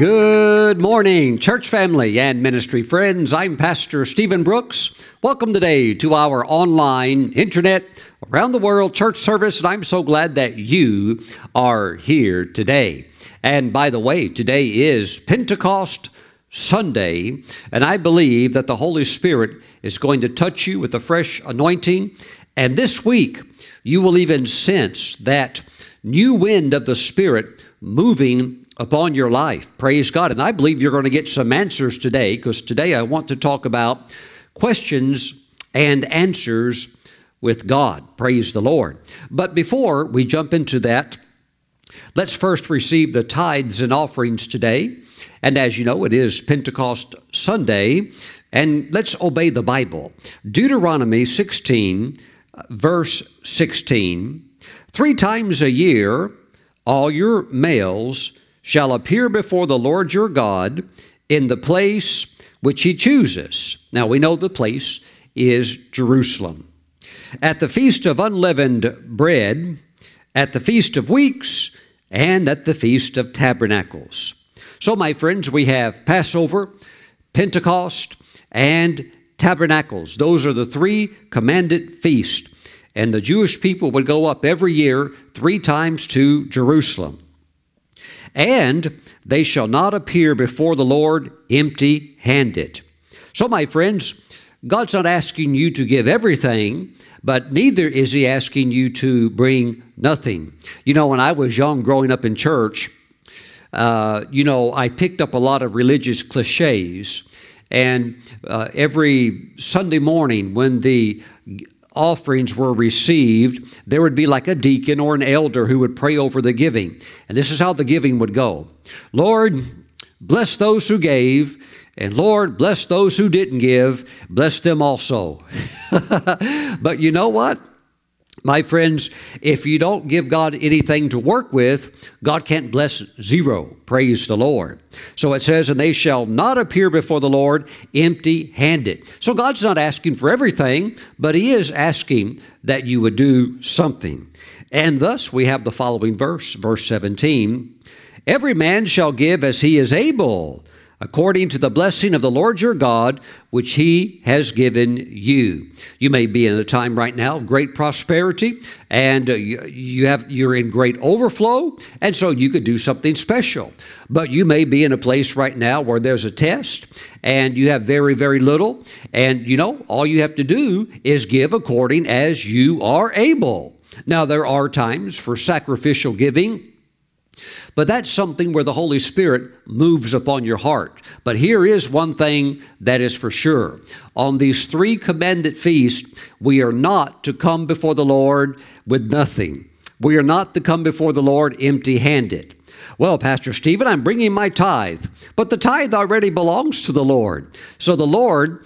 Good morning, church family and ministry friends. I'm Pastor Steven Brooks. Welcome today to our online, internet, around the world church service, and I'm so glad that you are here today. And by the way, today is Pentecost Sunday, and I believe that the Holy Spirit is going to touch you with a fresh anointing. And this week, you will even sense that new wind of the Spirit moving upon your life. Praise God. And I believe you're going to get some answers today because today I want to talk about questions and answers with God. Praise the Lord. But before we jump into that, let's first receive the tithes and offerings today. And as you know, it is Pentecost Sunday, and let's obey the Bible. Deuteronomy 16, verse 16 Three times a year, all your males shall appear before the Lord your God in the place which he chooses. Now we know the place is Jerusalem. At the feast of unleavened bread, at the feast of weeks, and at the feast of tabernacles. So, my friends, we have Passover, Pentecost, and tabernacles. Those are the three commanded feasts. And the Jewish people would go up every year three times to Jerusalem. And they shall not appear before the Lord empty handed. So, my friends, God's not asking you to give everything, but neither is He asking you to bring nothing. You know, when I was young growing up in church, uh, you know, I picked up a lot of religious cliches. And uh, every Sunday morning, when the offerings were received, there would be like a deacon or an elder who would pray over the giving. And this is how the giving would go Lord, bless those who gave. And Lord, bless those who didn't give, bless them also. but you know what? My friends, if you don't give God anything to work with, God can't bless zero. Praise the Lord. So it says, and they shall not appear before the Lord empty handed. So God's not asking for everything, but He is asking that you would do something. And thus we have the following verse, verse 17 Every man shall give as he is able according to the blessing of the Lord your God, which he has given you. You may be in a time right now of great prosperity, and uh, you have you're in great overflow, and so you could do something special. But you may be in a place right now where there's a test, and you have very very little, and you know all you have to do is give according as you are able. Now there are times for sacrificial giving but that's something where the Holy Spirit moves upon your heart. But here is one thing that is for sure. On these three commanded feasts, we are not to come before the Lord with nothing. We are not to come before the Lord empty handed. Well, Pastor Steven, I'm bringing my tithe, but the tithe already belongs to the Lord. So the Lord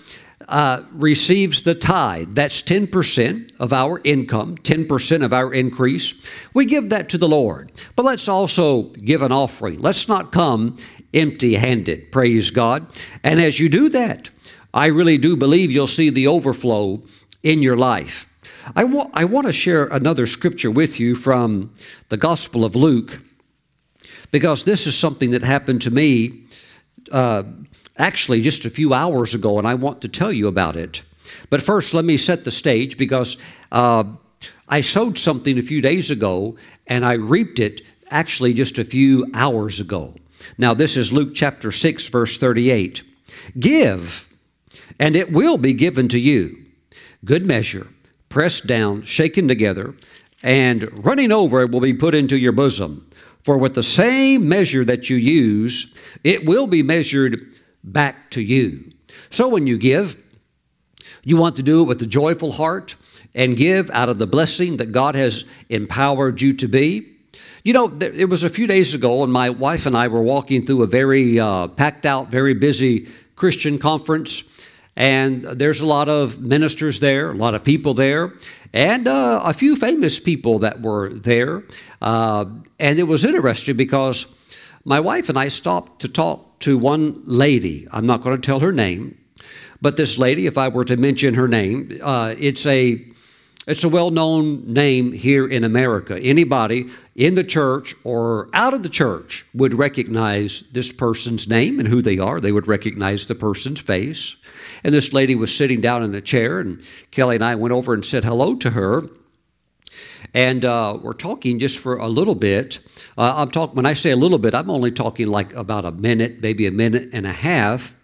uh, receives the tithe. That's 10% of our income, 10% of our increase. We give that to the Lord. But let's also give an offering. Let's not come empty handed. Praise God. And as you do that, I really do believe you'll see the overflow in your life. I, wa- I want to share another scripture with you from the Gospel of Luke because this is something that happened to me uh, actually just a few hours ago, and I want to tell you about it. But first, let me set the stage because uh, I sowed something a few days ago and I reaped it actually just a few hours ago. Now, this is Luke chapter 6, verse 38. Give, and it will be given to you. Good measure, pressed down, shaken together, and running over it will be put into your bosom. For with the same measure that you use, it will be measured back to you. So when you give, you want to do it with a joyful heart and give out of the blessing that God has empowered you to be. You know, it was a few days ago, and my wife and I were walking through a very uh, packed out, very busy Christian conference. And there's a lot of ministers there, a lot of people there, and uh, a few famous people that were there. Uh, and it was interesting because my wife and I stopped to talk to one lady. I'm not going to tell her name, but this lady, if I were to mention her name, uh, it's a It's a well known name here in America. Anybody in the church or out of the church would recognize this person's name and who they are. They would recognize the person's face. And this lady was sitting down in a chair, and Kelly and I went over and said hello to her. And uh, we're talking just for a little bit. Uh, I'm talking when I say a little bit, I'm only talking like about a minute, maybe a minute and a half.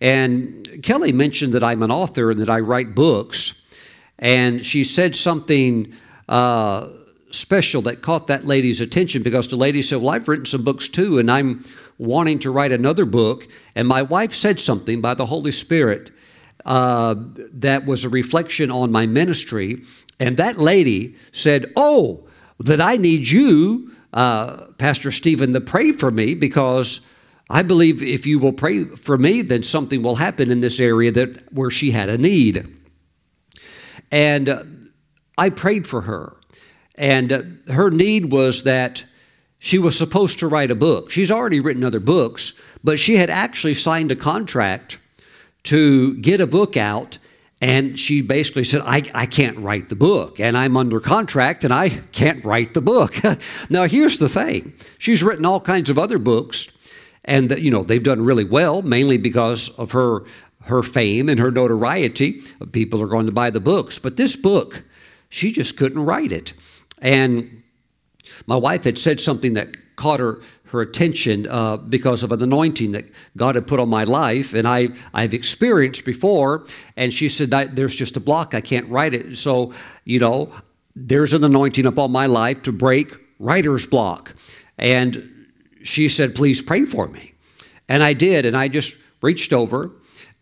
And Kelly mentioned that I'm an author and that I write books and she said something uh, special that caught that lady's attention because the lady said, Well, I've written some books too, and I'm wanting to write another book. And my wife said something by the Holy Spirit uh, that was a reflection on my ministry. And that lady said, Oh, that I need you, uh, Pastor Steven, to pray for me because I believe if you will pray for me, then something will happen in this area that where she had a need. And uh, I prayed for her. And uh, her need was that she was supposed to write a book. She's already written other books, but she had actually signed a contract to get a book out. And she basically said, I, I can't write the book, and I'm under contract, and I can't write the book. now, here's the thing she's written all kinds of other books, and you know they've done really well, mainly because of her her fame and her notoriety, people are going to buy the books. But this book, she just couldn't write it. And my wife had said something that caught her her attention uh, because of an anointing that God had put on my life, and I I've experienced before. And she said, "There's just a block. I can't write it." So you know, there's an anointing upon my life to break writer's block. And she said, "Please pray for me," and I did. And I just reached over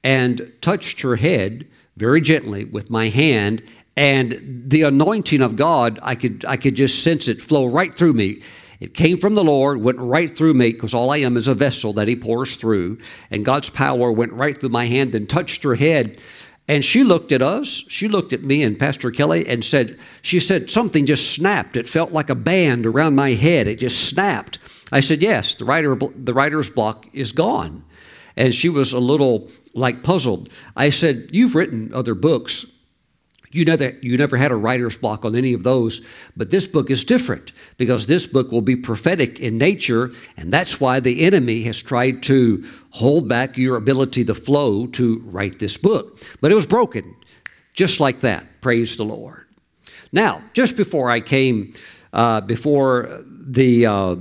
and touched her head very gently with my hand and the anointing of God I could I could just sense it flow right through me it came from the Lord, went right through me, because all I am is a vessel that He pours through. And God's power went right through my hand and touched her head. And she looked at us, she looked at me and Pastor Kelly and said, She said, something just snapped. It felt like a band around my head. It just snapped. I said, Yes, the, writer, the writer's block is gone. And she was a little like puzzled. I said, You've written other books. You never, you never had a writer's block on any of those, but this book is different because this book will be prophetic in nature, and that's why the enemy has tried to hold back your ability to flow to write this book. But it was broken, just like that. Praise the Lord. Now, just before I came, uh, before the uh,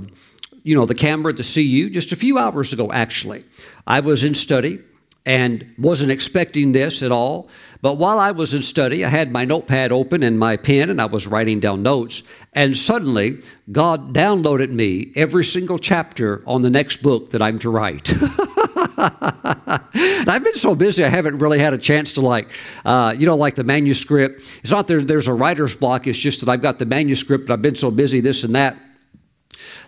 you know the camera to see you, just a few hours ago, actually, I was in study and wasn't expecting this at all. But while I was in study, I had my notepad open and my pen, and I was writing down notes. And suddenly, God downloaded me every single chapter on the next book that I'm to write. I've been so busy, I haven't really had a chance to like, uh, you know, like the manuscript. It's not there, there's a writer's block, it's just that I've got the manuscript, I've been so busy, this and that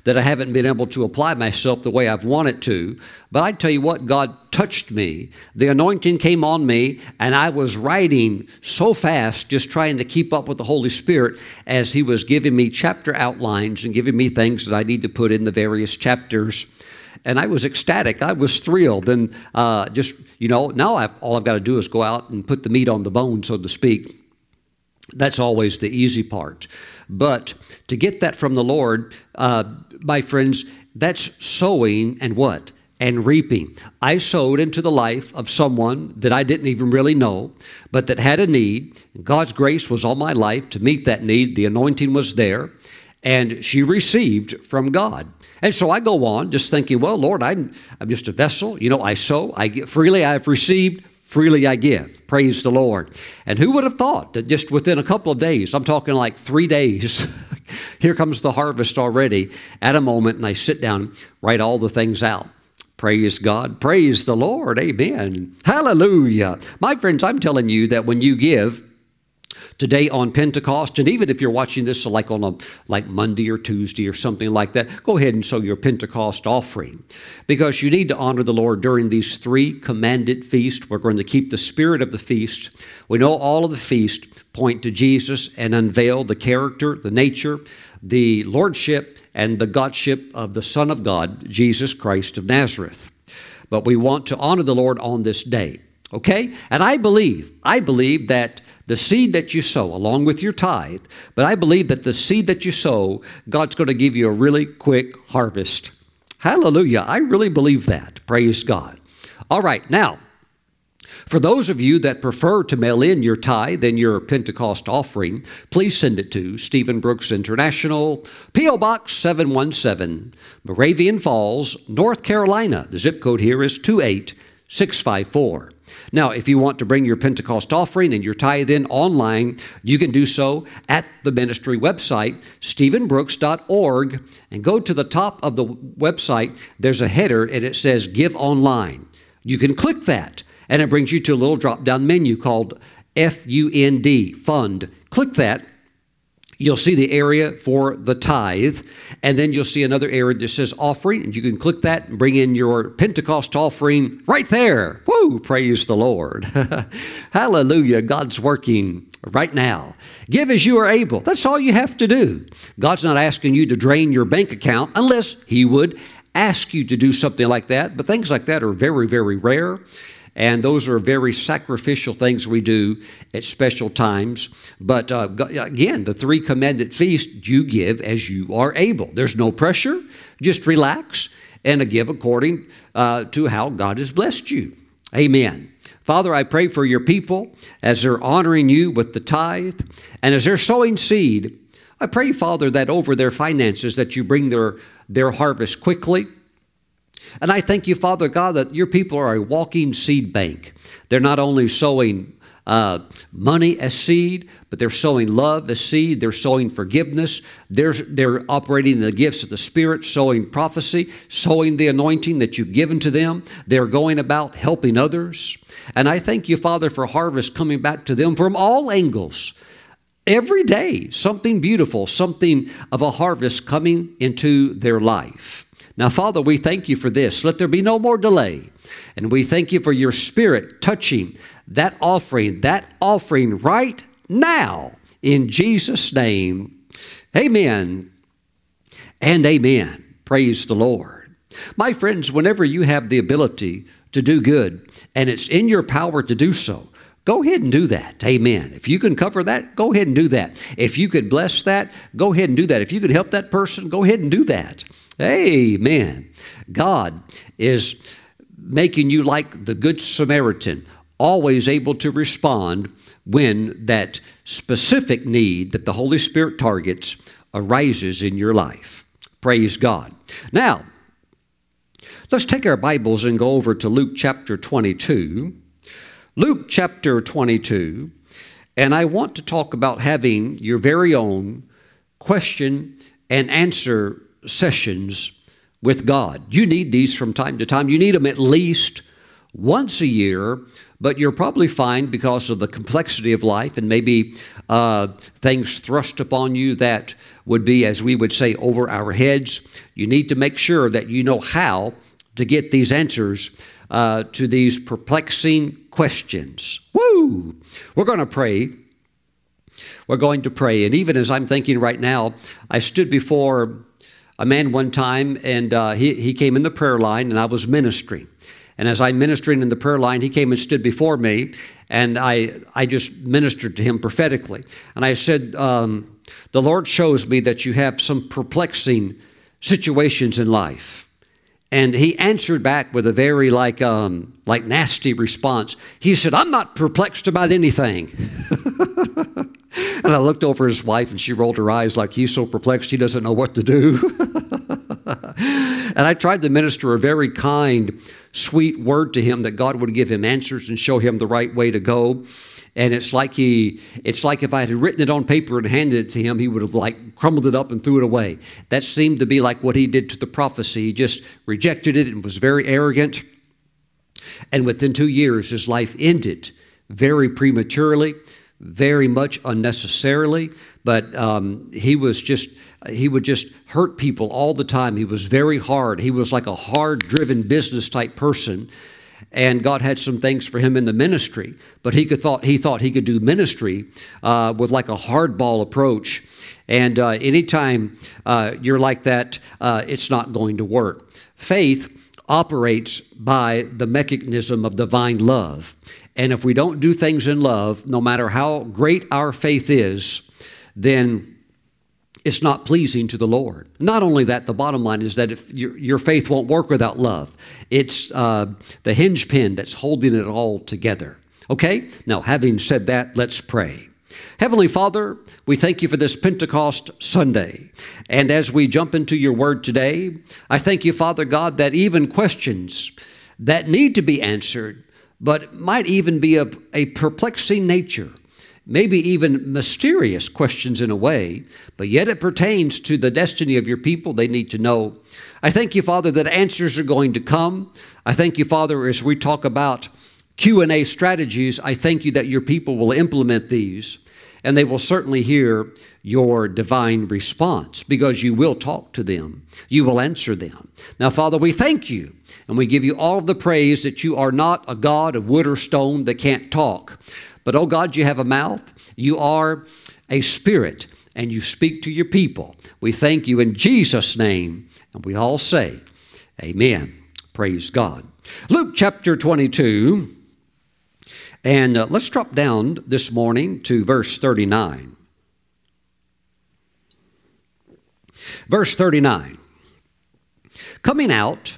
that I haven't been able to apply myself the way I've wanted to. But I tell you what, God touched me. The anointing came on me, and I was writing so fast, just trying to keep up with the Holy Spirit as He was giving me chapter outlines and giving me things that I need to put in the various chapters. And I was ecstatic. I was thrilled. And uh, just, you know, now I've, all I've got to do is go out and put the meat on the bone, so to speak. That's always the easy part. But to get that from the Lord, uh, my friends, that's sowing and what? And reaping. I sowed into the life of someone that I didn't even really know, but that had a need. God's grace was on my life to meet that need. The anointing was there, and she received from God. And so I go on just thinking, well, Lord, I'm, I'm just a vessel. You know, I sow, I get freely, I've received, freely I give. Praise the Lord. And who would have thought that just within a couple of days, I'm talking like three days, here comes the harvest already at a moment, and I sit down, write all the things out. Praise God. Praise the Lord. Amen. Hallelujah. My friends, I'm telling you that when you give, today on Pentecost, and even if you're watching this like on a like Monday or Tuesday or something like that, go ahead and sow your Pentecost offering because you need to honor the Lord during these three commanded feasts. We're going to keep the spirit of the feast. We know all of the feast point to Jesus and unveil the character, the nature, the lordship, and the godship of the Son of God, Jesus Christ of Nazareth. But we want to honor the Lord on this day. Okay? And I believe, I believe that the seed that you sow, along with your tithe, but I believe that the seed that you sow, God's going to give you a really quick harvest. Hallelujah. I really believe that. Praise God. All right, now, for those of you that prefer to mail in your tithe and your Pentecost offering, please send it to Steven Brooks International, P.O. Box 717, Moravian Falls, North Carolina. The zip code here is 28654. Now, if you want to bring your Pentecost offering and your tithe in online, you can do so at the ministry website, stevenbrooks.org, and go to the top of the website. There's a header and it says Give Online. You can click that, and it brings you to a little drop down menu called FUND, Fund. Click that, you'll see the area for the tithe, and then you'll see another area that says offering, and you can click that and bring in your Pentecost offering right there. Woo! Praise the Lord. Hallelujah. God's working right now. Give as you are able. That's all you have to do. God's not asking you to drain your bank account unless He would ask you to do something like that, but things like that are very, very rare. And those are very sacrificial things we do at special times. But uh, again, the three commanded feast you give as you are able. There's no pressure, just relax and give according uh, to how God has blessed you. Amen. Father, I pray for your people as they're honoring you with the tithe and as they're sowing seed. I pray, Father, that over their finances that you bring their, their harvest quickly and I thank you, Father God, that your people are a walking seed bank. They're not only sowing uh, money as seed, but they're sowing love as seed. They're sowing forgiveness. They're, they're operating in the gifts of the Spirit, sowing prophecy, sowing the anointing that you've given to them. They're going about helping others. And I thank you, Father, for harvest coming back to them from all angles. Every day, something beautiful, something of a harvest coming into their life. Now, Father, we thank you for this. Let there be no more delay. And we thank you for your spirit touching that offering, that offering right now in Jesus' name. Amen and amen. Praise the Lord. My friends, whenever you have the ability to do good and it's in your power to do so, Go ahead and do that. Amen. If you can cover that, go ahead and do that. If you could bless that, go ahead and do that. If you could help that person, go ahead and do that. Amen. God is making you like the Good Samaritan, always able to respond when that specific need that the Holy Spirit targets arises in your life. Praise God. Now, let's take our Bibles and go over to Luke chapter 22. Luke chapter 22, and I want to talk about having your very own question and answer sessions with God. You need these from time to time. You need them at least once a year, but you're probably fine because of the complexity of life and maybe uh, things thrust upon you that would be, as we would say, over our heads. You need to make sure that you know how to get these answers uh, to these perplexing questions. Woo! We're going to pray. We're going to pray. And even as I'm thinking right now, I stood before a man one time and uh, he, he came in the prayer line and I was ministering. And as I'm ministering in the prayer line, he came and stood before me, and I, I just ministered to him prophetically. And I said, um, The Lord shows me that you have some perplexing situations in life. And he answered back with a very like um, like nasty response. He said, "I'm not perplexed about anything." and I looked over his wife, and she rolled her eyes like he's so perplexed he doesn't know what to do. and I tried to minister a very kind, sweet word to him that God would give him answers and show him the right way to go. And it's like he it's like if i had written it on paper and handed it to him he would have like crumbled it up and threw it away. That seemed to be like what he did to the prophecy. He just rejected it and was very arrogant. And within two years his life ended very prematurely very much unnecessarily but um, he was just he would just hurt people all the time he was very hard he was like a hard driven business type person and God had some things for him in the ministry. But he could thought he thought he could do ministry uh, with like a hardball approach. And uh, anytime uh, you're like that, uh, it's not going to work. Faith operates by the mechanism of divine love. And if we don't do things in love, no matter how great our faith is, then it's not pleasing to the Lord. Not only that, the bottom line is that if your, your faith won't work without love, it's uh, the hinge pin that's holding it all together. Okay? Now, having said that, let's pray. Heavenly Father, we thank you for this Pentecost Sunday. And as we jump into your word today, I thank you, Father God, that even questions that need to be answered, but might even be a perplexing nature, maybe even mysterious questions in a way, but yet it pertains to the destiny of your people they need to know. I thank you, Father, that answers are going to come. I thank you, Father, as we talk about Q&A strategies, I thank you that your people will implement these and they will certainly hear your divine response because you will talk to them. You will answer them. Now, Father, we thank you and we give you all the praise that you are not a God of wood or stone that can't talk. But, oh God, you have a mouth. You are a spirit and you speak to your people. We thank you in Jesus' name. And we all say, Amen. Praise God. Luke chapter 22. And uh, let's drop down this morning to verse 39. Verse 39. Coming out,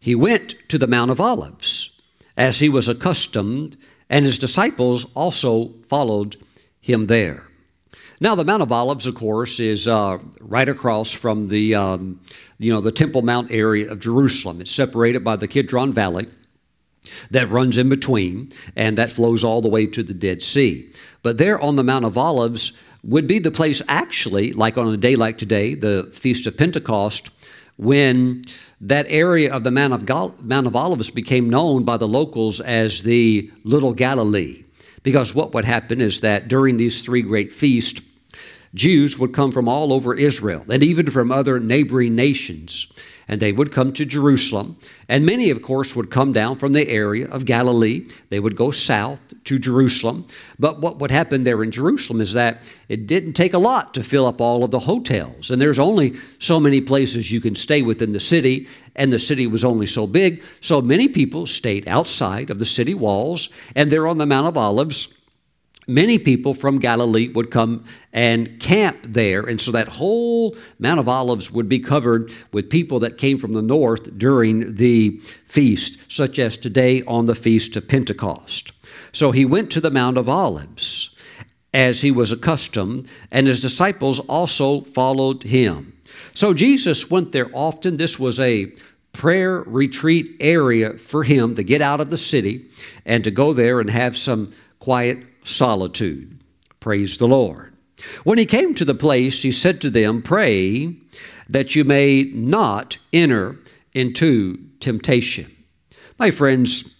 he went to the Mount of Olives, as he was accustomed, and his disciples also followed him there. Now, the Mount of Olives, of course, is uh, right across from the, um, you know, the Temple Mount area of Jerusalem. It's separated by the Kidron Valley that runs in between, and that flows all the way to the Dead Sea. But there on the Mount of Olives would be the place, actually, like on a day like today, the Feast of Pentecost, when that area of the Mount of, Gal- Mount of Olives became known by the locals as the Little Galilee. Because what would happen is that during these three great feasts, Jews would come from all over Israel and even from other neighboring nations and they would come to Jerusalem. And many, of course, would come down from the area of Galilee. They would go south to Jerusalem. But what would happen there in Jerusalem is that it didn't take a lot to fill up all of the hotels. And there's only so many places you can stay within the city, and the city was only so big. So many people stayed outside of the city walls, and they're on the Mount of Olives many people from Galilee would come and camp there. And so that whole Mount of Olives would be covered with people that came from the north during the feast, such as today on the Feast of Pentecost. So he went to the Mount of Olives as he was accustomed, and his disciples also followed him. So Jesus went there often. This was a prayer retreat area for him to get out of the city and to go there and have some quiet solitude. Praise the Lord. When he came to the place, he said to them, Pray that you may not enter into temptation. My friends,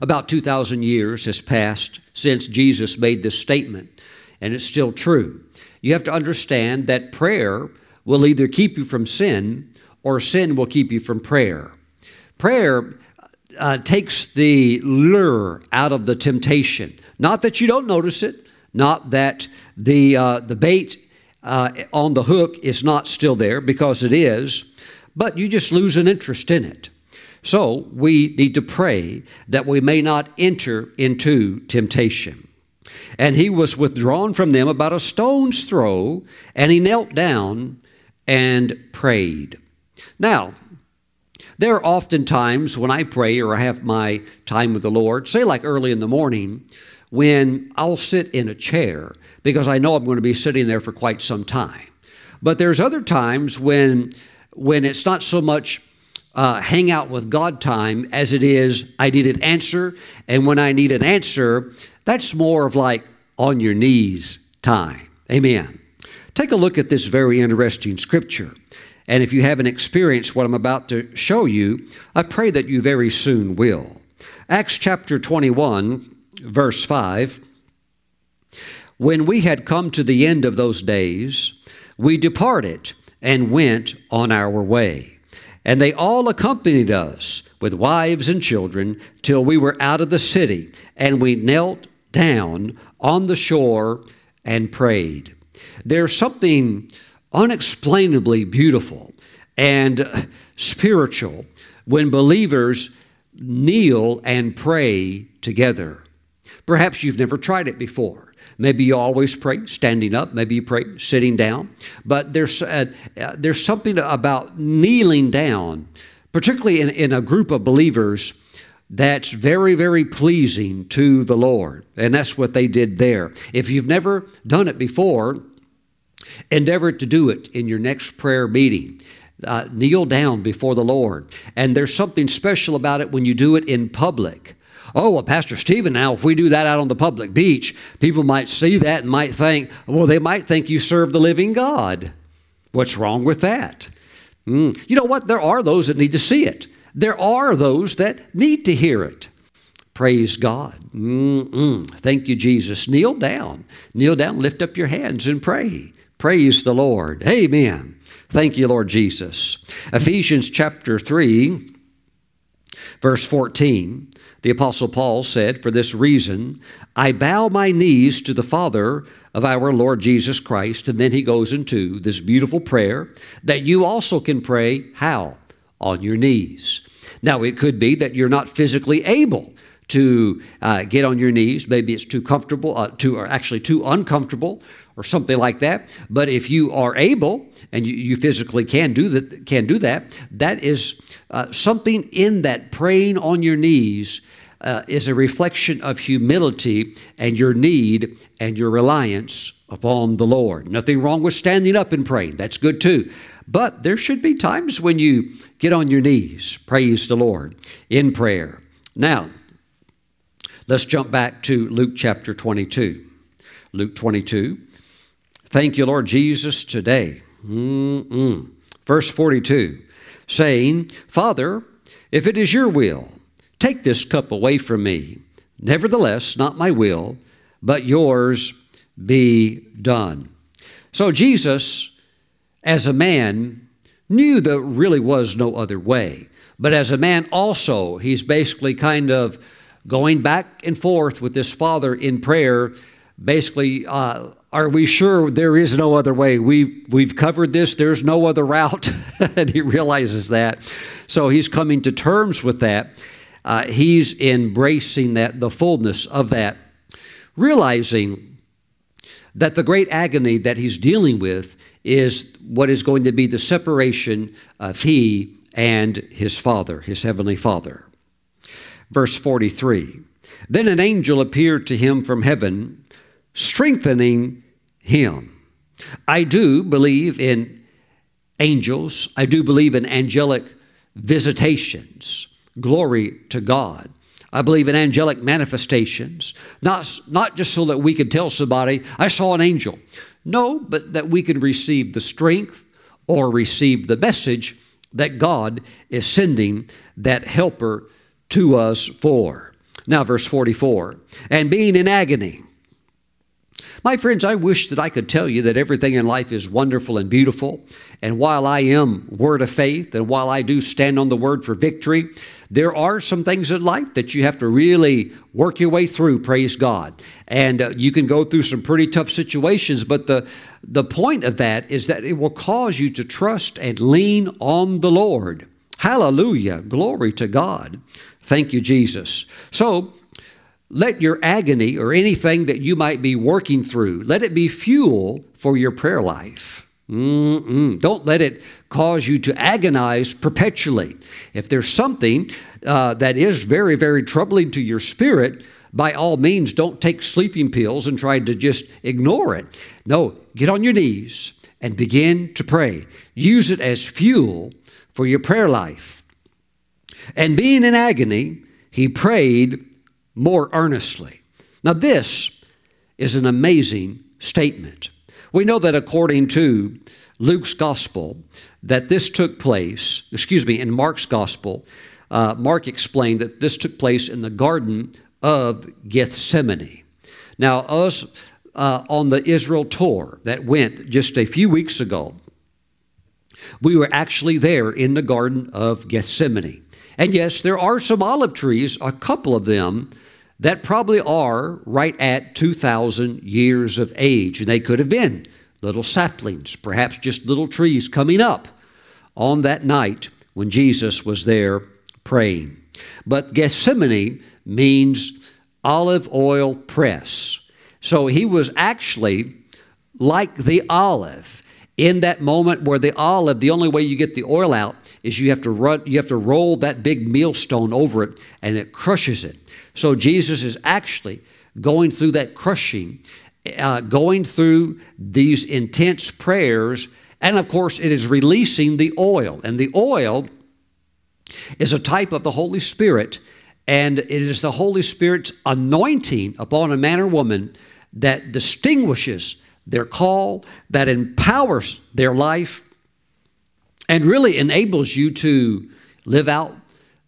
about 2,000 years has passed since Jesus made this statement, and it's still true. You have to understand that prayer will either keep you from sin or sin will keep you from prayer. Prayer uh, takes the lure out of the temptation. Not that you don't notice it, not that the, uh, the bait uh, on the hook is not still there, because it is, but you just lose an interest in it. So we need to pray that we may not enter into temptation. And he was withdrawn from them about a stone's throw, and he knelt down and prayed. Now, there are often times when I pray or I have my time with the Lord, say like early in the morning, when I'll sit in a chair because I know I'm going to be sitting there for quite some time. But there's other times when when it's not so much uh, hang out with God time as it is I need an answer, and when I need an answer, that's more of like on your knees time. Amen. Take a look at this very interesting scripture. And if you haven't experienced what I'm about to show you, I pray that you very soon will. Acts chapter 21, verse 5 When we had come to the end of those days, we departed and went on our way. And they all accompanied us with wives and children till we were out of the city, and we knelt down on the shore and prayed. There's something unexplainably beautiful and spiritual when believers kneel and pray together. Perhaps you've never tried it before. Maybe you always pray standing up, maybe you pray sitting down, but there's, uh, uh, there's something about kneeling down, particularly in, in a group of believers, that's very, very pleasing to the Lord. And that's what they did there. If you've never done it before, endeavor to do it in your next prayer meeting. Uh, kneel down before the Lord. And there's something special about it when you do it in public. Oh, well, Pastor Steven, now if we do that out on the public beach, people might see that and might think, well, they might think you serve the living God. What's wrong with that? Mm. You know what? There are those that need to see it. There are those that need to hear it. Praise God. Mm-mm. Thank you, Jesus. Kneel down. Kneel down, lift up your hands and pray. Praise the Lord. Amen. Thank you, Lord Jesus. Ephesians chapter 3, verse 14. The Apostle Paul said, For this reason, I bow my knees to the Father of our Lord Jesus Christ. And then he goes into this beautiful prayer that you also can pray. How? On your knees. Now, it could be that you're not physically able to uh, get on your knees. Maybe it's too comfortable, uh, too, or actually too uncomfortable, or something like that. But if you are able and you, you physically can do that, can do that, that is uh, something in that praying on your knees uh, is a reflection of humility and your need and your reliance upon the Lord. Nothing wrong with standing up and praying. That's good too. But there should be times when you get on your knees, praise the Lord, in prayer. Now, let's jump back to Luke chapter 22. Luke 22. Thank you, Lord Jesus, today. Mm-mm. Verse 42 saying, Father, if it is your will, take this cup away from me. Nevertheless, not my will, but yours be done. So Jesus, as a man, knew there really was no other way. But as a man, also, he's basically kind of going back and forth with this Father in prayer, basically uh, are we sure there is no other way? We, we've covered this, there's no other route. and he realizes that. So he's coming to terms with that. Uh, he's embracing that, the fullness of that, realizing that the great agony that he's dealing with is what is going to be the separation of he and his Father, his Heavenly Father. Verse 43 Then an angel appeared to him from heaven strengthening him. I do believe in angels, I do believe in angelic visitations. Glory to God. I believe in angelic manifestations, not, not just so that we could tell somebody, I saw an angel. No, but that we could receive the strength or receive the message that God is sending that helper to us for. Now, verse 44 and being in agony, my friends, I wish that I could tell you that everything in life is wonderful and beautiful. And while I am word of faith and while I do stand on the word for victory, there are some things in life that you have to really work your way through, praise God. And uh, you can go through some pretty tough situations, but the, the point of that is that it will cause you to trust and lean on the Lord. Hallelujah. Glory to God. Thank you, Jesus. So, let your agony or anything that you might be working through, let it be fuel for your prayer life. Mm-mm. Don't let it cause you to agonize perpetually. If there's something uh, that is very, very troubling to your spirit, by all means, don't take sleeping pills and try to just ignore it. No, get on your knees and begin to pray. Use it as fuel for your prayer life. And being in agony, he prayed more earnestly. Now, this is an amazing statement. We know that according to Luke's gospel, that this took place, excuse me, in Mark's gospel, uh, Mark explained that this took place in the Garden of Gethsemane. Now, us uh, on the Israel tour that went just a few weeks ago, we were actually there in the Garden of Gethsemane. And yes, there are some olive trees, a couple of them, that probably are right at 2,000 years of age. And they could have been little saplings, perhaps just little trees coming up on that night when Jesus was there praying. But Gethsemane means olive oil press. So he was actually like the olive in that moment where the olive, the only way you get the oil out is you have to run, you have to roll that big millstone over it and it crushes it. So Jesus is actually going through that crushing, uh, going through these intense prayers, and of course it is releasing the oil. And the oil is a type of the Holy Spirit, and it is the Holy Spirit's anointing upon a man or woman that distinguishes their call, that empowers their life, and really enables you to live out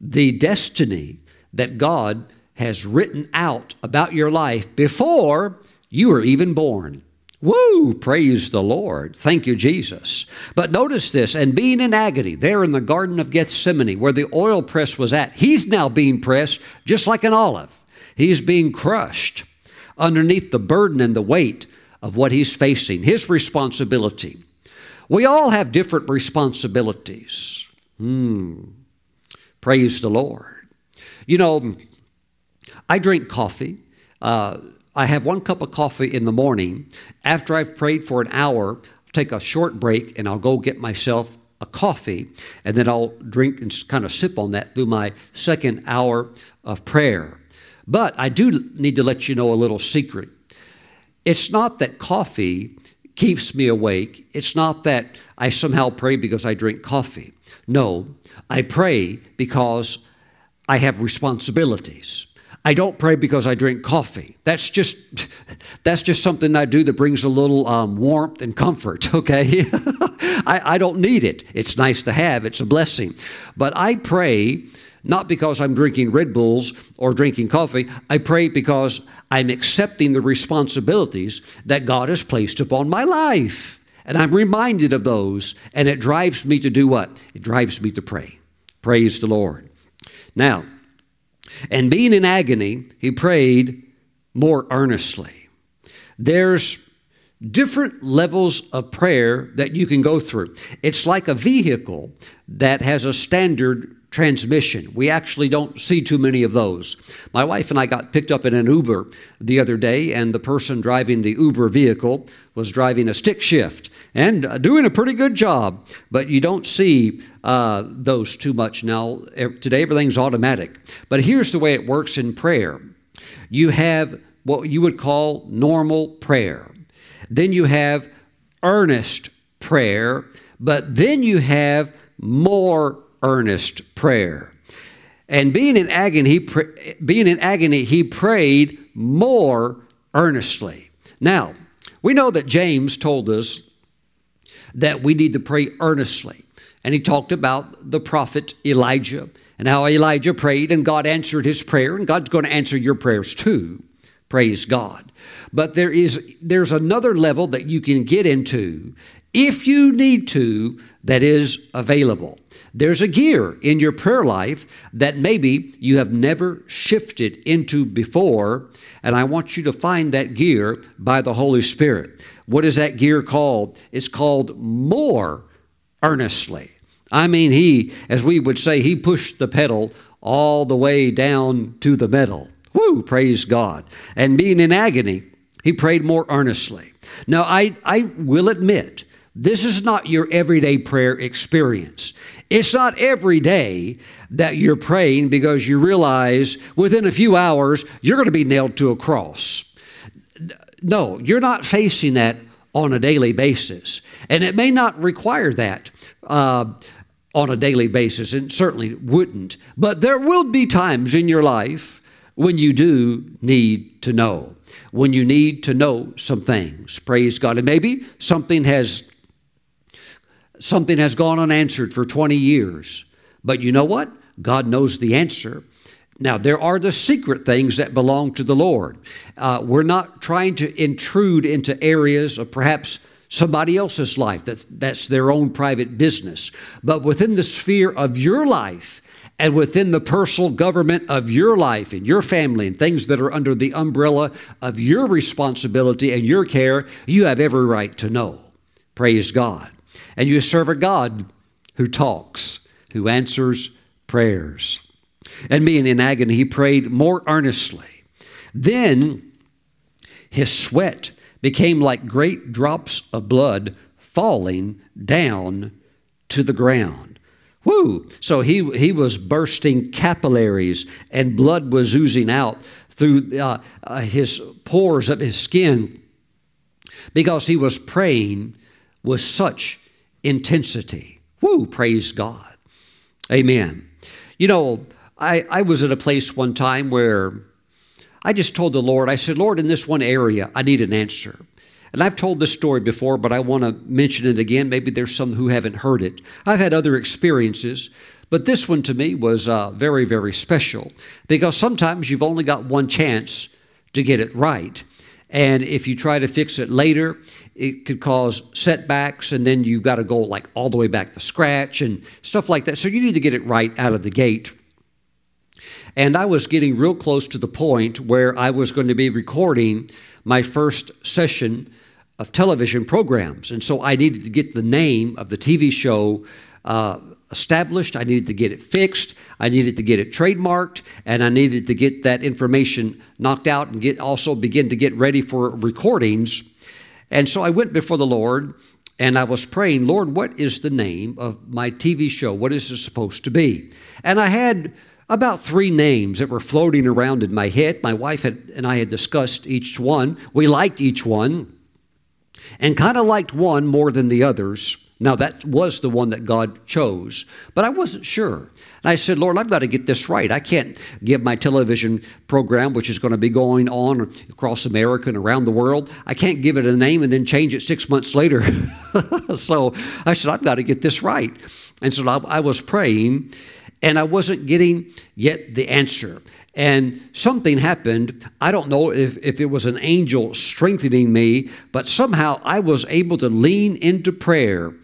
the destiny that God has written out about your life before you were even born. Woo! Praise the Lord. Thank you, Jesus. But notice this, and being in agony there in the Garden of Gethsemane, where the oil press was at, he's now being pressed just like an olive. He's being crushed underneath the burden and the weight of what he's facing, his responsibility. We all have different responsibilities. Hmm. Praise the Lord. You know, I drink coffee. Uh, I have one cup of coffee in the morning. After I've prayed for an hour, I'll take a short break and I'll go get myself a coffee, and then I'll drink and kind of sip on that through my second hour of prayer. But I do need to let you know a little secret. It's not that coffee keeps me awake. It's not that I somehow pray because I drink coffee. No, I pray because I have responsibilities. I don't pray because I drink coffee. That's just that's just something I do that brings a little um, warmth and comfort. Okay, I, I don't need it. It's nice to have. It's a blessing, but I pray not because I'm drinking Red Bulls or drinking coffee. I pray because I'm accepting the responsibilities that God has placed upon my life. And I'm reminded of those, and it drives me to do what? It drives me to pray. Praise the Lord. Now, and being in agony, he prayed more earnestly. There's different levels of prayer that you can go through. It's like a vehicle that has a standard transmission. We actually don't see too many of those. My wife and I got picked up in an Uber the other day, and the person driving the Uber vehicle was driving a stick shift and uh, doing a pretty good job. But you don't see uh, those too much now. Today, everything's automatic. But here's the way it works in prayer you have what you would call normal prayer, then you have earnest prayer, but then you have more earnest prayer. And being in agony, he being in agony, he prayed more earnestly. Now, we know that James told us that we need to pray earnestly. And he talked about the prophet Elijah and how Elijah prayed and God answered his prayer, and God's going to answer your prayers too. Praise God. But there is there's another level that you can get into if you need to that is available. There's a gear in your prayer life that maybe you have never shifted into before, and I want you to find that gear by the Holy Spirit. What is that gear called? It's called more earnestly. I mean, he, as we would say, he pushed the pedal all the way down to the metal. Woo, praise God. And being in agony, he prayed more earnestly. Now, I, I will admit, this is not your everyday prayer experience. It's not every day that you're praying because you realize within a few hours you're going to be nailed to a cross. No, you're not facing that on a daily basis. And it may not require that uh, on a daily basis, and certainly wouldn't. But there will be times in your life when you do need to know, when you need to know some things. Praise God. And maybe something has something has gone unanswered for 20 years. But you know what? God knows the answer. Now, there are the secret things that belong to the Lord. Uh, we're not trying to intrude into areas of perhaps somebody else's life, that, that's their own private business. But within the sphere of your life, and within the personal government of your life and your family and things that are under the umbrella of your responsibility and your care, you have every right to know. Praise God and you serve a God who talks, who answers prayers. And being in agony, he prayed more earnestly. Then his sweat became like great drops of blood falling down to the ground. Whoo! So he, he was bursting capillaries and blood was oozing out through uh, uh, his pores of his skin because he was praying with such intensity. Woo! Praise God. Amen. You know, I, I was at a place one time where I just told the Lord, I said, Lord, in this one area, I need an answer. And I've told this story before, but I want to mention it again. Maybe there's some who haven't heard it. I've had other experiences, but this one to me was uh, very, very special because sometimes you've only got one chance to get it right. And if you try to fix it later, it could cause setbacks, and then you've got to go like all the way back to scratch and stuff like that. So you need to get it right out of the gate. And I was getting real close to the point where I was going to be recording my first session of television programs. And so I needed to get the name of the TV show uh, established. I needed to get it fixed. I needed to get it trademarked, and I needed to get that information knocked out and get also begin to get ready for recordings. And so I went before the Lord and I was praying, Lord, what is the name of my TV show? What is it supposed to be? And I had about three names that were floating around in my head. My wife had, and I had discussed each one. We liked each one and kind of liked one more than the others. Now, that was the one that God chose, but I wasn't sure. And I said, Lord, I've got to get this right. I can't give my television program, which is going to be going on across America and around the world, I can't give it a name and then change it six months later. so I said, I've got to get this right. And so I was praying, and I wasn't getting yet the answer. And something happened. I don't know if, if it was an angel strengthening me, but somehow I was able to lean into prayer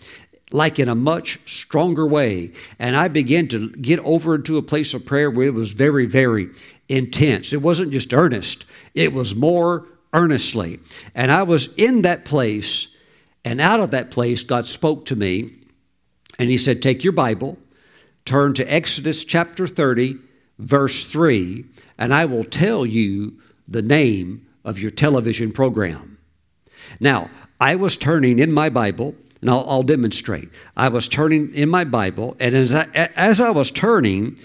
like in a much stronger way. And I began to get over into a place of prayer where it was very, very intense. It wasn't just earnest, it was more earnestly. And I was in that place, and out of that place, God spoke to me, and He said, Take your Bible, turn to Exodus chapter 30 verse 3, and I will tell you the name of your television program. Now, I was turning in my Bible, and I'll, I'll demonstrate. I was turning in my Bible, and as I, as I was turning,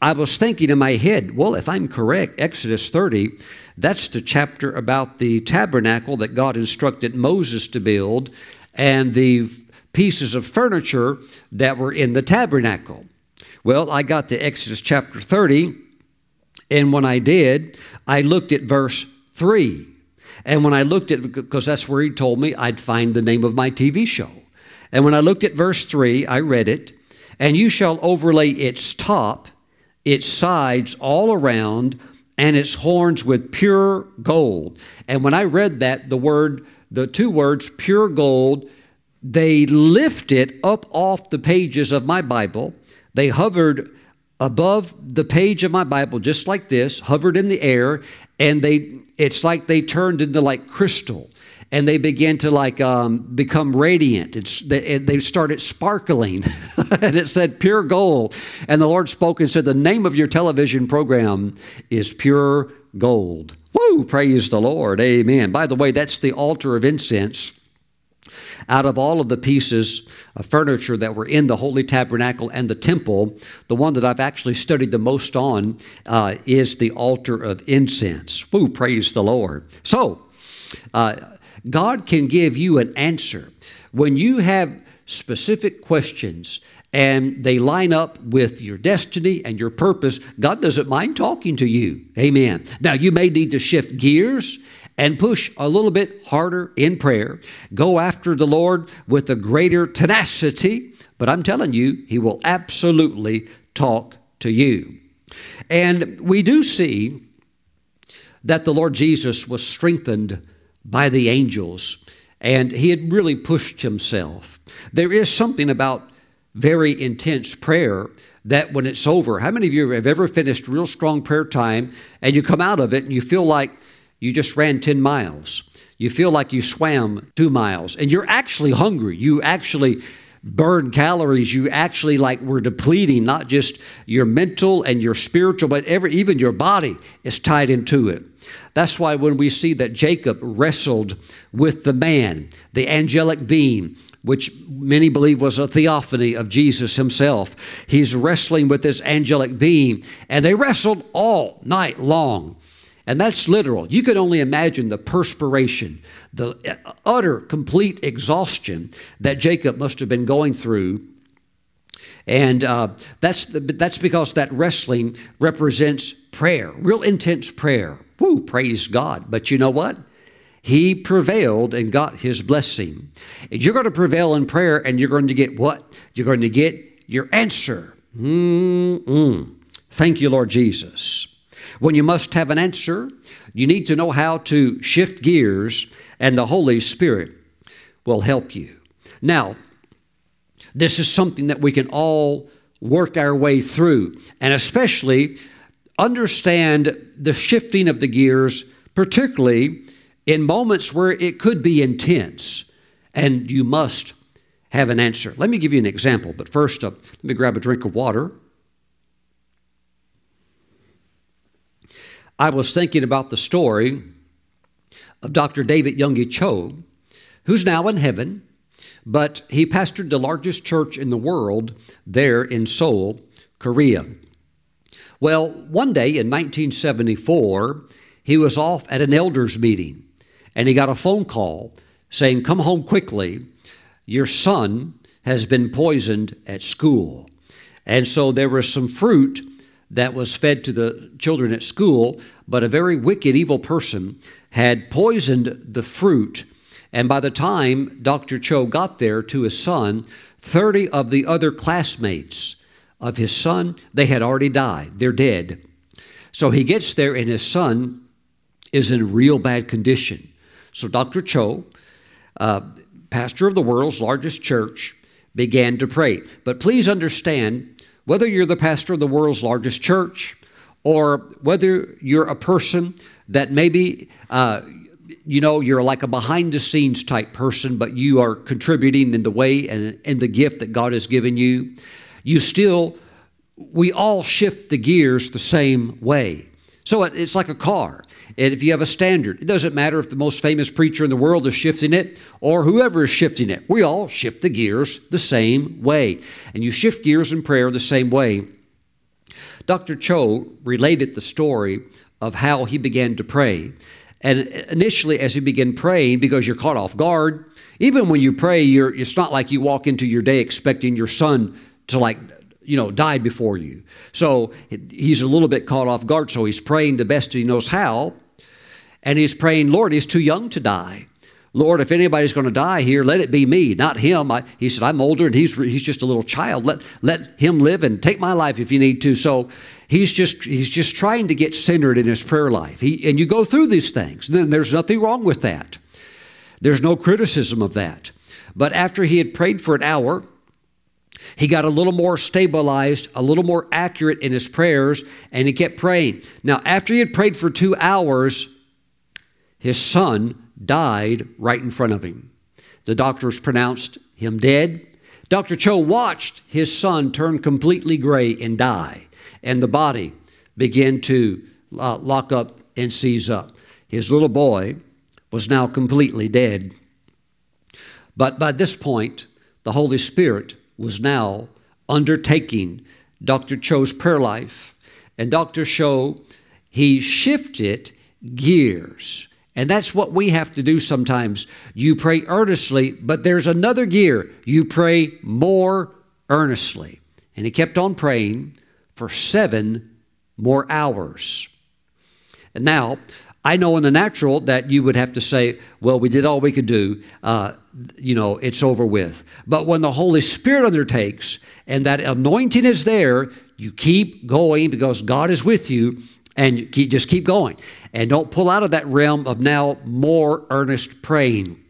I was thinking in my head, well, if I'm correct, Exodus 30, that's the chapter about the tabernacle that God instructed Moses to build and the pieces of furniture that were in the tabernacle. Well, I got to Exodus chapter 30, and when I did, I looked at verse 3. And when I looked at, because that's where he told me I'd find the name of my TV show. And when I looked at verse 3, I read it, and you shall overlay its top, its sides all around, and its horns with pure gold. And when I read that, the word, the two words, pure gold, they lift it up off the pages of my Bible they hovered above the page of my Bible, just like this, hovered in the air, and they it's like they turned into like crystal and they began to like um, become radiant. It's, they, they started sparkling, and it said pure gold. And the Lord spoke and said, "The name of your television program is Pure Gold." Woo! Praise the Lord. Amen. By the way, that's the altar of incense out of all of the pieces of furniture that were in the Holy Tabernacle and the temple, the one that I've actually studied the most on uh, is the altar of incense. Woo, praise the Lord. So, uh, God can give you an answer. When you have specific questions and they line up with your destiny and your purpose, God doesn't mind talking to you. Amen. Now, you may need to shift gears and push a little bit harder in prayer. Go after the Lord with a greater tenacity, but I'm telling you, He will absolutely talk to you. And we do see that the Lord Jesus was strengthened by the angels, and He had really pushed Himself. There is something about very intense prayer that when it's over, how many of you have ever finished real strong prayer time and you come out of it and you feel like you just ran 10 miles. You feel like you swam two miles and you're actually hungry. You actually burn calories, you actually like were depleting not just your mental and your spiritual, but every, even your body is tied into it. That's why when we see that Jacob wrestled with the man, the angelic being, which many believe was a theophany of Jesus himself. He's wrestling with this angelic being, and they wrestled all night long. And that's literal. You can only imagine the perspiration, the utter, complete exhaustion that Jacob must have been going through. And uh, that's, the, that's because that wrestling represents prayer, real intense prayer. Woo, praise God. But you know what? He prevailed and got his blessing. And you're going to prevail in prayer and you're going to get what? You're going to get your answer. Mm-mm. Thank you, Lord Jesus. When you must have an answer, you need to know how to shift gears, and the Holy Spirit will help you. Now, this is something that we can all work our way through, and especially understand the shifting of the gears, particularly in moments where it could be intense and you must have an answer. Let me give you an example, but first, uh, let me grab a drink of water. I was thinking about the story of Dr. David Yonggi Cho, who's now in heaven, but he pastored the largest church in the world there in Seoul, Korea. Well, one day in 1974, he was off at an elders meeting and he got a phone call saying, Come home quickly. Your son has been poisoned at school. And so there was some fruit that was fed to the children at school, but a very wicked, evil person had poisoned the fruit. And by the time Dr. Cho got there to his son, 30 of the other classmates of his son, they had already died. They're dead. So he gets there, and his son is in real bad condition. So Dr. Cho, uh, pastor of the world's largest church, began to pray. But please understand whether you're the pastor of the world's largest church or whether you're a person that maybe uh, you know you're like a behind the scenes type person but you are contributing in the way and in the gift that god has given you you still we all shift the gears the same way. So it's like a car if you have a standard, it doesn't matter if the most famous preacher in the world is shifting it or whoever is shifting it. We all shift the gears the same way. And you shift gears in prayer the same way. Dr. Cho related the story of how he began to pray. And initially, as he began praying, because you're caught off guard, even when you pray, it's not like you walk into your day expecting your son to like you know, died before you. So he's a little bit caught off guard. So he's praying the best he knows how. And he's praying, Lord, he's too young to die. Lord, if anybody's going to die here, let it be me, not him. I, he said, I'm older and he's, he's just a little child. Let, let him live and take my life if you need to. So he's just, he's just trying to get centered in his prayer life. He, and you go through these things, and there's nothing wrong with that. There's no criticism of that. But after he had prayed for an hour, he got a little more stabilized, a little more accurate in his prayers, and he kept praying. Now, after he had prayed for two hours, his son died right in front of him. The doctors pronounced him dead. Dr. Cho watched his son turn completely gray and die, and the body began to uh, lock up and seize up. His little boy was now completely dead. But by this point, the Holy Spirit was now undertaking Dr. Cho's prayer life. And Dr. Cho, he shifted gears. And that's what we have to do sometimes. You pray earnestly, but there's another gear. You pray more earnestly. And he kept on praying for seven more hours. And now, I know in the natural that you would have to say, well, we did all we could do. Uh, you know, it's over with. But when the Holy Spirit undertakes and that anointing is there, you keep going because God is with you and keep, just keep going. And don't pull out of that realm of now more earnest praying.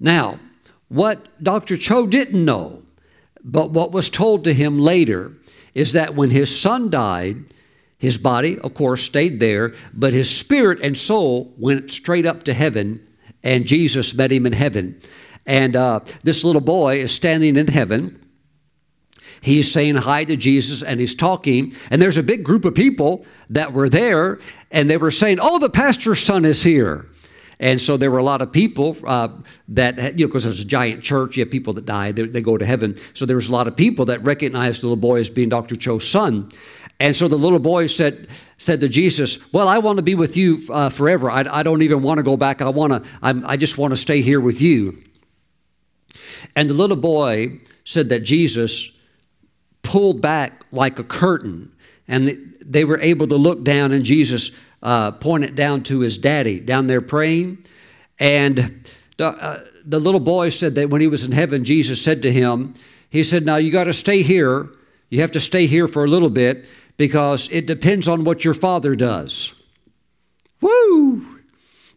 Now, what Dr. Cho didn't know, but what was told to him later, is that when his son died, his body, of course, stayed there, but his spirit and soul went straight up to heaven, and Jesus met him in heaven. And uh, this little boy is standing in heaven. He's saying hi to Jesus and he's talking. And there's a big group of people that were there and they were saying, Oh, the pastor's son is here. And so there were a lot of people uh, that, you know, because there's a giant church, you have people that die, they, they, go to heaven. So there was a lot of people that recognized the little boy as being Dr. Cho's son. And so the little boy said, said to Jesus, Well, I want to be with you uh, forever. I, I, don't even want to go back. I, want to, I'm, I just want to stay here with you. And the little boy said that Jesus pulled back like a curtain, and they were able to look down, and Jesus uh, pointed down to his daddy down there praying. And the, uh, the little boy said that when he was in heaven, Jesus said to him, He said, Now you got to stay here. You have to stay here for a little bit because it depends on what your father does. Woo!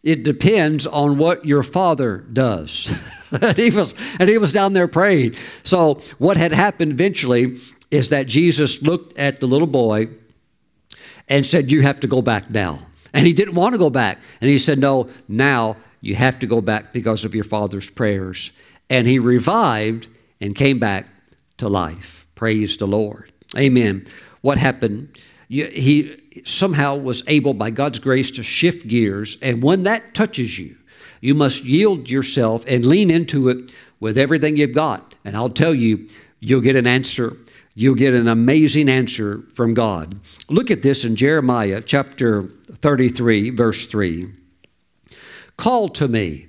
It depends on what your father does. and, he was, and he was down there praying. So, what had happened eventually is that Jesus looked at the little boy and said, You have to go back now. And he didn't want to go back. And he said, No, now you have to go back because of your father's prayers. And he revived and came back to life. Praise the Lord. Amen. What happened? He somehow was able, by God's grace, to shift gears. And when that touches you, you must yield yourself and lean into it with everything you've got. And I'll tell you, you'll get an answer you'll get an amazing answer from God. Look at this in Jeremiah chapter 33, verse 3. Call to me.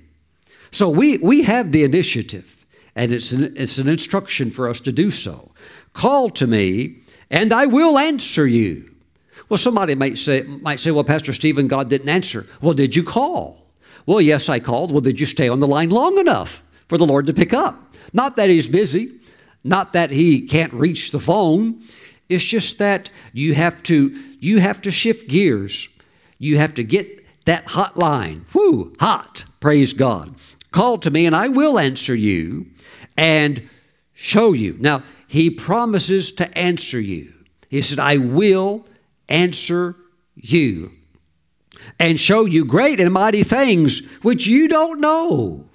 So we, we have the initiative, and it's an, it's an instruction for us to do so. Call to me, and I will answer you. Well, somebody might say, might say, Well, Pastor Steven, God didn't answer. Well, did you call? Well, yes, I called. Well, did you stay on the line long enough for the Lord to pick up? Not that He's busy, not that he can't reach the phone. It's just that you have to you have to shift gears. You have to get that hot line. Whoo, hot. Praise God. Call to me and I will answer you and show you. Now, he promises to answer you. He said, I will answer you and show you great and mighty things which you don't know.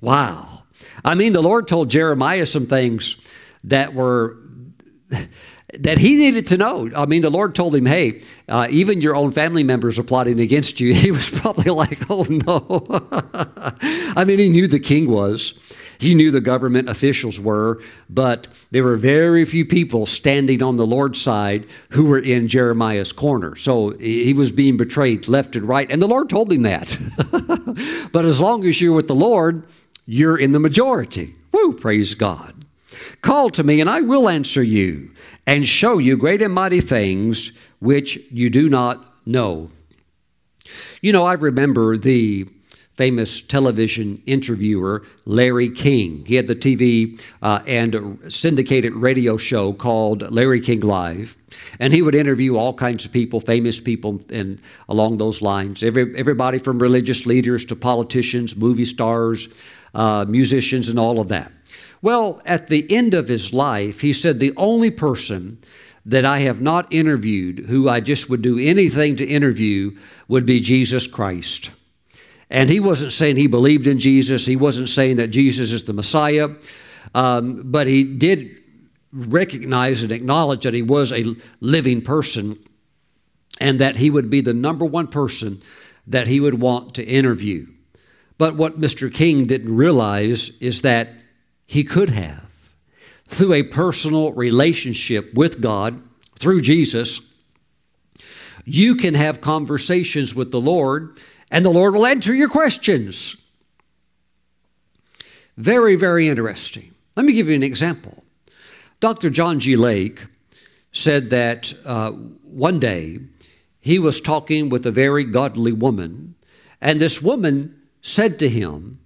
Wow. I mean, the Lord told Jeremiah some things that were. that he needed to know. I mean, the Lord told him, hey, uh, even your own family members are plotting against you. He was probably like, oh no. I mean, he knew the king was. He knew the government officials were, but there were very few people standing on the Lord's side who were in Jeremiah's corner. So he was being betrayed left and right, and the Lord told him that. but as long as you're with the Lord, you're in the majority. Woo, praise God. Call to me, and I will answer you and show you great and mighty things which you do not know. You know, I remember the famous television interviewer Larry King. He had the TV uh, and syndicated radio show called Larry King Live, and he would interview all kinds of people, famous people, and along those lines. Every, everybody from religious leaders to politicians, movie stars, uh, musicians, and all of that. Well, at the end of his life, he said, The only person that I have not interviewed who I just would do anything to interview would be Jesus Christ. And he wasn't saying he believed in Jesus, he wasn't saying that Jesus is the Messiah, um, but he did recognize and acknowledge that he was a living person and that he would be the number one person that he would want to interview. But what Mr. King didn't realize is that he could have. Through a personal relationship with God, through Jesus, you can have conversations with the Lord, and the Lord will answer your questions. Very, very interesting. Let me give you an example. Dr. John G. Lake said that uh, one day he was talking with a very godly woman, and this woman said to him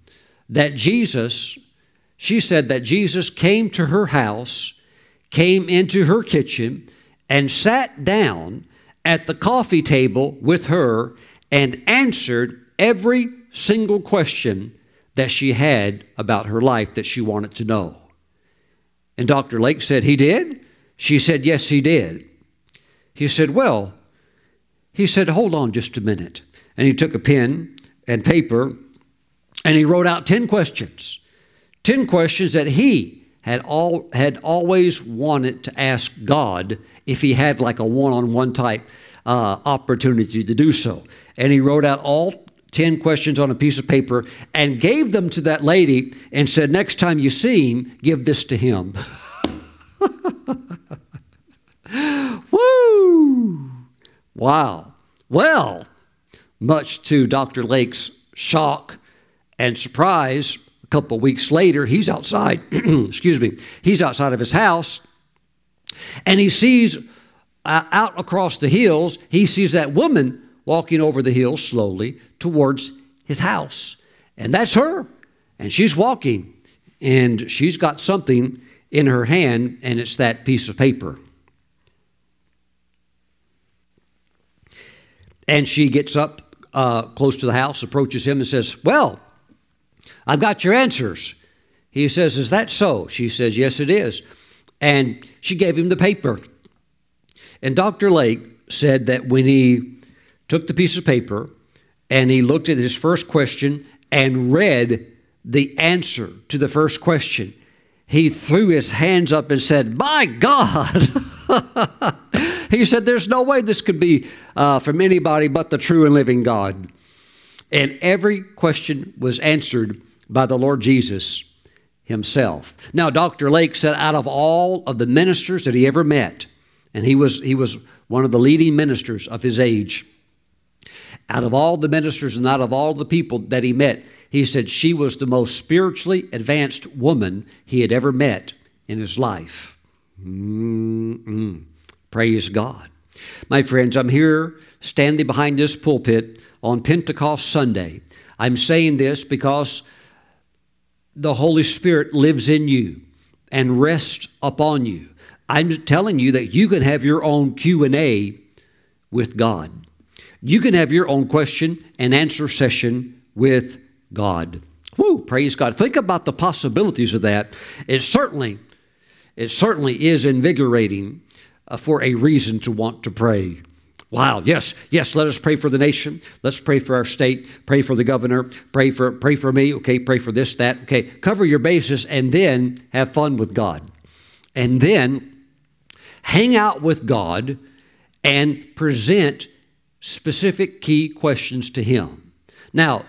that Jesus, she said that Jesus came to her house, came into her kitchen, and sat down at the coffee table with her and answered every single question that she had about her life that she wanted to know. And Dr. Lake said, He did? She said, Yes, he did. He said, Well, he said, Hold on just a minute. And he took a pen and paper and he wrote out 10 questions. 10 questions that he had all had always wanted to ask God if he had like a one-on-one type uh, opportunity to do so. And he wrote out all 10 questions on a piece of paper and gave them to that lady and said, Next time you see him, give this to him. Woo! Wow. Well, much to Dr. Lake's shock and surprise, a couple weeks later, he's outside, excuse me, he's outside of his house and he sees uh, out across the hills, he sees that woman walking over the hill slowly towards his house. And that's her. And she's walking and she's got something in her hand, and it's that piece of paper. And she gets up uh, close to the house, approaches him, and says, Well, I've got your answers. He says, Is that so? She says, Yes, it is. And she gave him the paper. And Dr. Lake said that when he took the piece of paper and he looked at his first question and read the answer to the first question, he threw his hands up and said, My God! he said, There's no way this could be uh, from anybody but the true and living God. And every question was answered by the Lord Jesus himself. Now, Dr. Lake said, out of all of the ministers that he ever met, and he was, he was one of the leading ministers of his age, out of all the ministers and out of all the people that he met, he said she was the most spiritually advanced woman he had ever met in his life. Mm-mm. Praise God. My friends, I'm here standing behind this pulpit on Pentecost Sunday. I'm saying this because the Holy Spirit lives in you and rests upon you. I'm telling you that you can have your own Q&A with God. You can have your own question and answer session with God. Whoo, praise God. Think about the possibilities of that. It certainly, it certainly is invigorating uh, for a reason to want to pray. Wow, yes, yes, let us pray for the nation. Let's pray for our state. Pray for the governor. Pray for pray for me. Okay, pray for this, that. Okay, cover your bases and then have fun with God. And then hang out with God and present specific key questions to him. Now,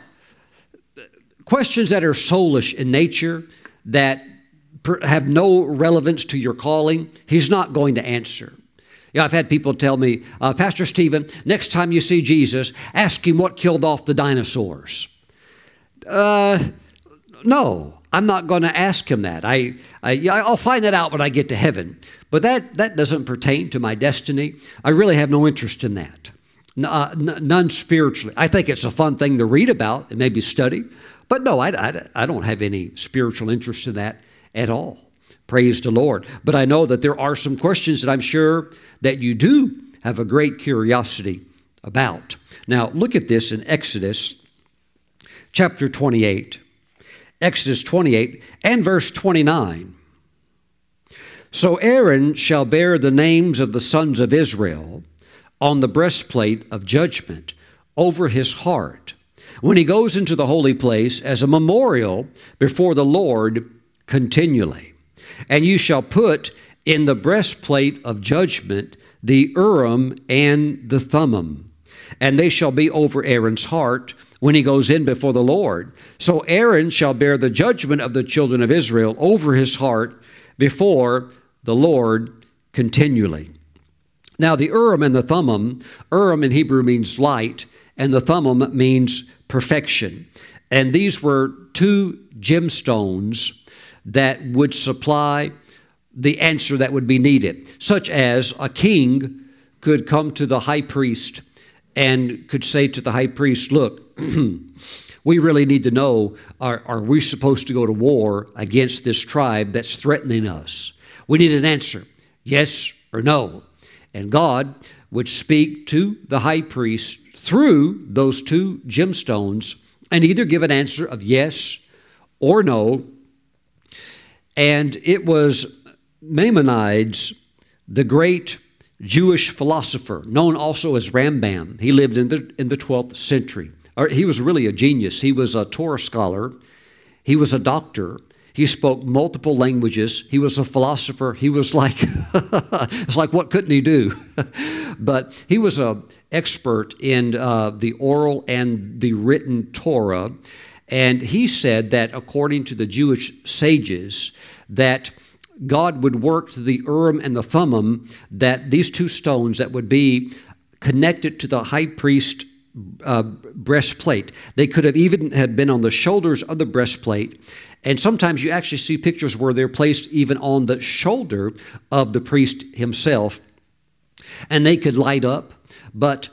questions that are soulish in nature, that have no relevance to your calling, he's not going to answer. You know, I've had people tell me, uh, Pastor Steven, next time you see Jesus, ask him what killed off the dinosaurs. Uh, no, I'm not going to ask him that. I, I, will find that out when I get to heaven. But that, that doesn't pertain to my destiny. I really have no interest in that. Uh, none spiritually. I think it's a fun thing to read about and maybe study, but no, I, I, I don't have any spiritual interest in that at all. Praise the Lord. But I know that there are some questions that I'm sure that you do have a great curiosity about. Now, look at this in Exodus chapter 28. Exodus 28 and verse 29. So Aaron shall bear the names of the sons of Israel on the breastplate of judgment over his heart when he goes into the holy place as a memorial before the Lord continually. And you shall put in the breastplate of judgment the Urim and the Thummim, and they shall be over Aaron's heart when he goes in before the Lord. So Aaron shall bear the judgment of the children of Israel over his heart before the Lord continually. Now, the Urim and the Thummim, Urim in Hebrew means light, and the Thummim means perfection. And these were two gemstones that would supply the answer that would be needed, such as a king could come to the high priest and could say to the high priest, Look, we really need to know are, are we supposed to go to war against this tribe that's threatening us? We need an answer yes or no. And God would speak to the high priest through those two gemstones and either give an answer of yes or no. And it was Maimonides, the great Jewish philosopher, known also as Rambam. He lived in the, in the 12th century. He was really a genius. He was a Torah scholar, he was a doctor, He spoke multiple languages. He was a philosopher. He was like, it's like, what couldn't he do? but he was an expert in uh, the oral and the written Torah. And he said that according to the Jewish sages, that God would work to the Urim and the Thummim, that these two stones that would be connected to the high priest uh, breastplate. They could have even had been on the shoulders of the breastplate. And sometimes you actually see pictures where they're placed even on the shoulder of the priest himself. And they could light up. But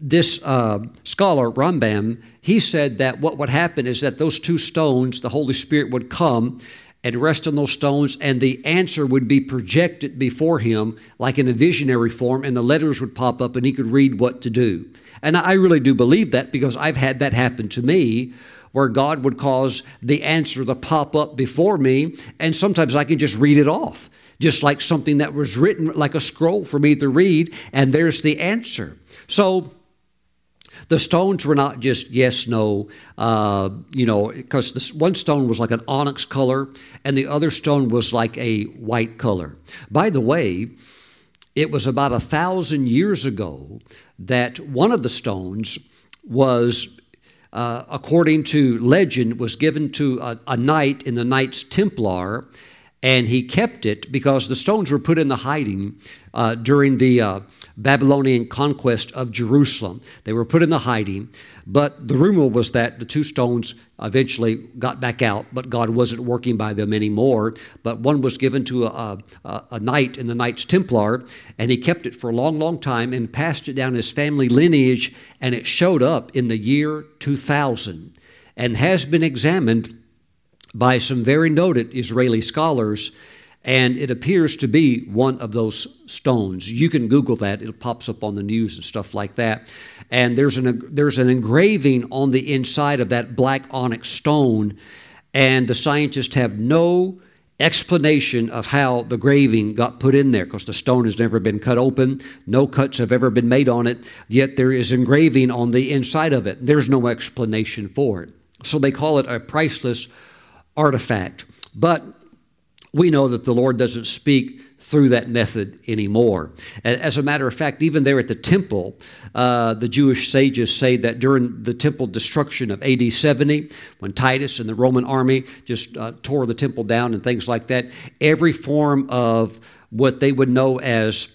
this uh, scholar, Rambam, he said that what would happen is that those two stones, the Holy Spirit would come and rest on those stones, and the answer would be projected before him like in a visionary form, and the letters would pop up, and he could read what to do. And I really do believe that because I've had that happen to me where God would cause the answer to pop up before me, and sometimes I can just read it off, just like something that was written like a scroll for me to read, and there's the answer. So, the stones were not just yes, no, uh, you know, because this one stone was like an onyx color and the other stone was like a white color. By the way, it was about a thousand years ago that one of the stones was, uh, according to legend, was given to a, a knight in the Knights Templar, and he kept it because the stones were put in the hiding uh, during the uh, Babylonian conquest of Jerusalem. They were put in the hiding, but the rumor was that the two stones eventually got back out, but God wasn't working by them anymore. But one was given to a, a, a knight in the Knights Templar, and he kept it for a long, long time and passed it down his family lineage, and it showed up in the year 2000 and has been examined by some very noted Israeli scholars and it appears to be one of those stones. You can Google that; it pops up on the news and stuff like that. And there's an there's an engraving on the inside of that black onyx stone, and the scientists have no explanation of how the graving got put in there because the stone has never been cut open. No cuts have ever been made on it. Yet there is engraving on the inside of it. There's no explanation for it. So they call it a priceless artifact. But we know that the Lord doesn't speak through that method anymore. As a matter of fact, even there at the temple, uh, the Jewish sages say that during the temple destruction of AD 70, when Titus and the Roman army just uh, tore the temple down and things like that, every form of what they would know as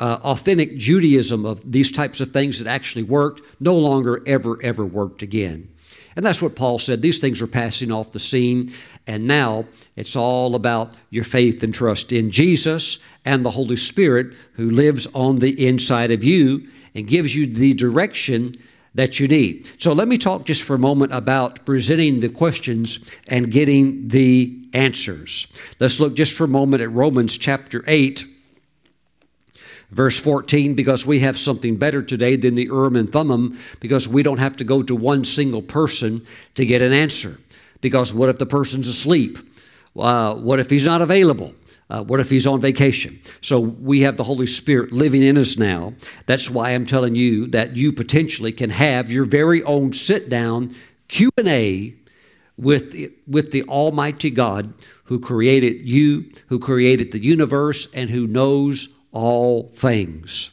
uh, authentic Judaism of these types of things that actually worked no longer ever, ever worked again. And that's what Paul said. These things are passing off the scene. And now it's all about your faith and trust in Jesus and the Holy Spirit who lives on the inside of you and gives you the direction that you need. So let me talk just for a moment about presenting the questions and getting the answers. Let's look just for a moment at Romans chapter 8 Verse 14, because we have something better today than the Urim and Thummim, because we don't have to go to one single person to get an answer. Because what if the person's asleep? Uh, what if he's not available? Uh, what if he's on vacation? So we have the Holy Spirit living in us now. That's why I'm telling you that you potentially can have your very own sit down Q and A with with the Almighty God who created you, who created the universe, and who knows all things.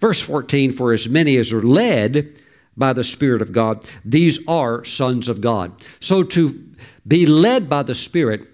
Verse 14 For as many as are led by the Spirit of God, these are sons of God. So to be led by the Spirit,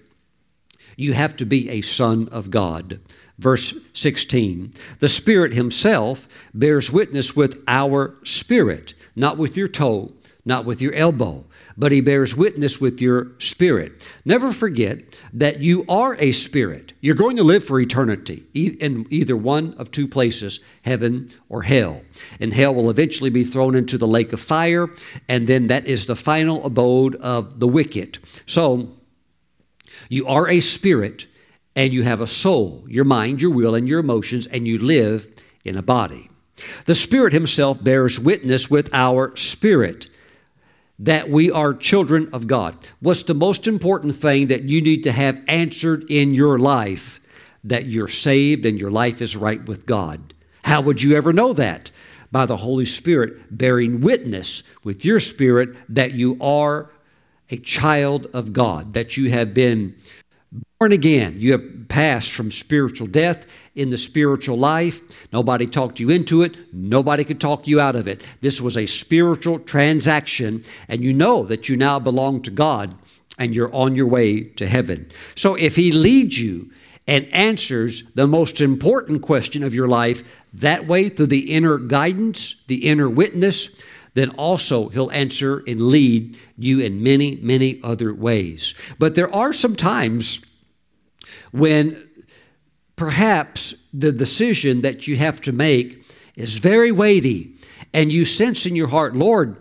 you have to be a son of God. Verse 16 The Spirit Himself bears witness with our spirit, not with your toe, not with your elbow, but he bears witness with your spirit. Never forget that you are a spirit. You're going to live for eternity in either one of two places, heaven or hell. And hell will eventually be thrown into the lake of fire, and then that is the final abode of the wicked. So, you are a spirit, and you have a soul, your mind, your will, and your emotions, and you live in a body. The Spirit Himself bears witness with our spirit that we are children of God. What's the most important thing that you need to have answered in your life? That you're saved and your life is right with God. How would you ever know that? By the Holy Spirit bearing witness with your spirit that you are a child of God, that you have been born again. You have passed from spiritual death in the spiritual life. Nobody talked you into it, nobody could talk you out of it. This was a spiritual transaction, and you know that you now belong to God and you're on your way to heaven. So if He leads you and answers the most important question of your life that way through the inner guidance, the inner witness, then also he'll answer and lead you in many, many other ways. But there are some times when perhaps the decision that you have to make is very weighty and you sense in your heart, Lord,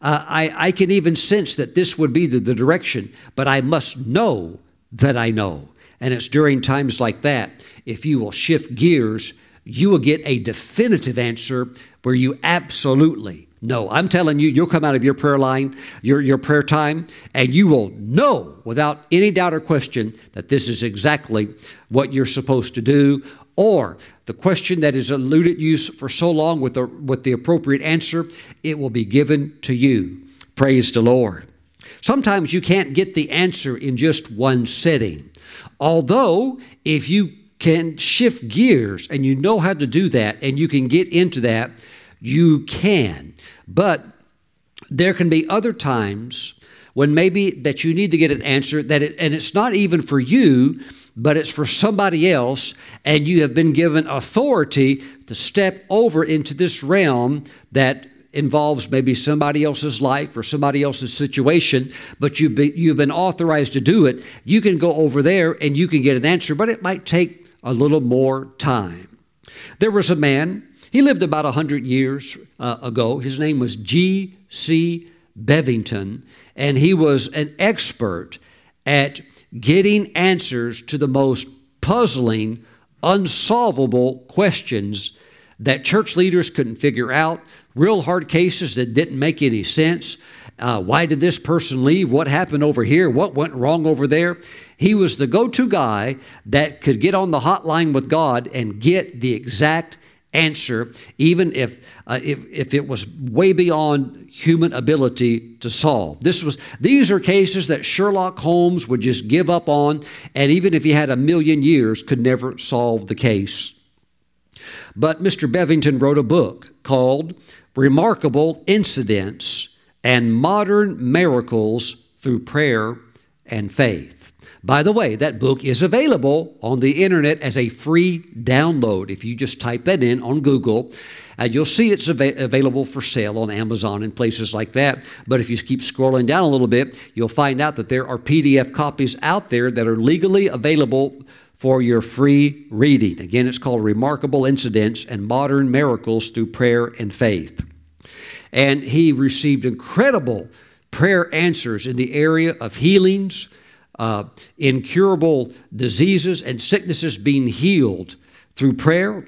uh, I, I can even sense that this would be the, the direction, but I must know that I know. And it's during times like that, if you will shift gears, you will get a definitive answer where you absolutely know. I'm telling you, you'll come out of your prayer line, your, your prayer time, and you will know without any doubt or question that this is exactly what you're supposed to do. Or the question that has eluded you for so long with the, with the appropriate answer, it will be given to you. Praise the Lord. Sometimes you can't get the answer in just one setting. Although, if you can shift gears and you know how to do that and you can get into that, you can. But there can be other times when maybe that you need to get an answer that it, and it's not even for you but it's for somebody else and you have been given authority to step over into this realm that involves maybe somebody else's life or somebody else's situation, but you've been, you've been authorized to do it, you can go over there and you can get an answer, but it might take a little more time. There was a man, he lived about 100 years uh, ago. His name was G.C. Bevington, and he was an expert at getting answers to the most puzzling, unsolvable questions that church leaders couldn't figure out, real hard cases that didn't make any sense. Uh, why did this person leave? What happened over here? What went wrong over there? He was the go to guy that could get on the hotline with God and get the exact answer, even if, uh, if, if it was way beyond human ability to solve. This was, these are cases that Sherlock Holmes would just give up on, and even if he had a million years, could never solve the case. But Mr. Bevington wrote a book called Remarkable Incidents and Modern Miracles Through Prayer and Faith. By the way, that book is available on the internet as a free download. If you just type that in on Google, uh, you'll see it's av- available for sale on Amazon and places like that. But if you keep scrolling down a little bit, you'll find out that there are PDF copies out there that are legally available for your free reading. Again, it's called Remarkable Incidents and Modern Miracles Through Prayer and Faith. And he received incredible prayer answers in the area of healings, uh, incurable diseases, and sicknesses being healed through prayer.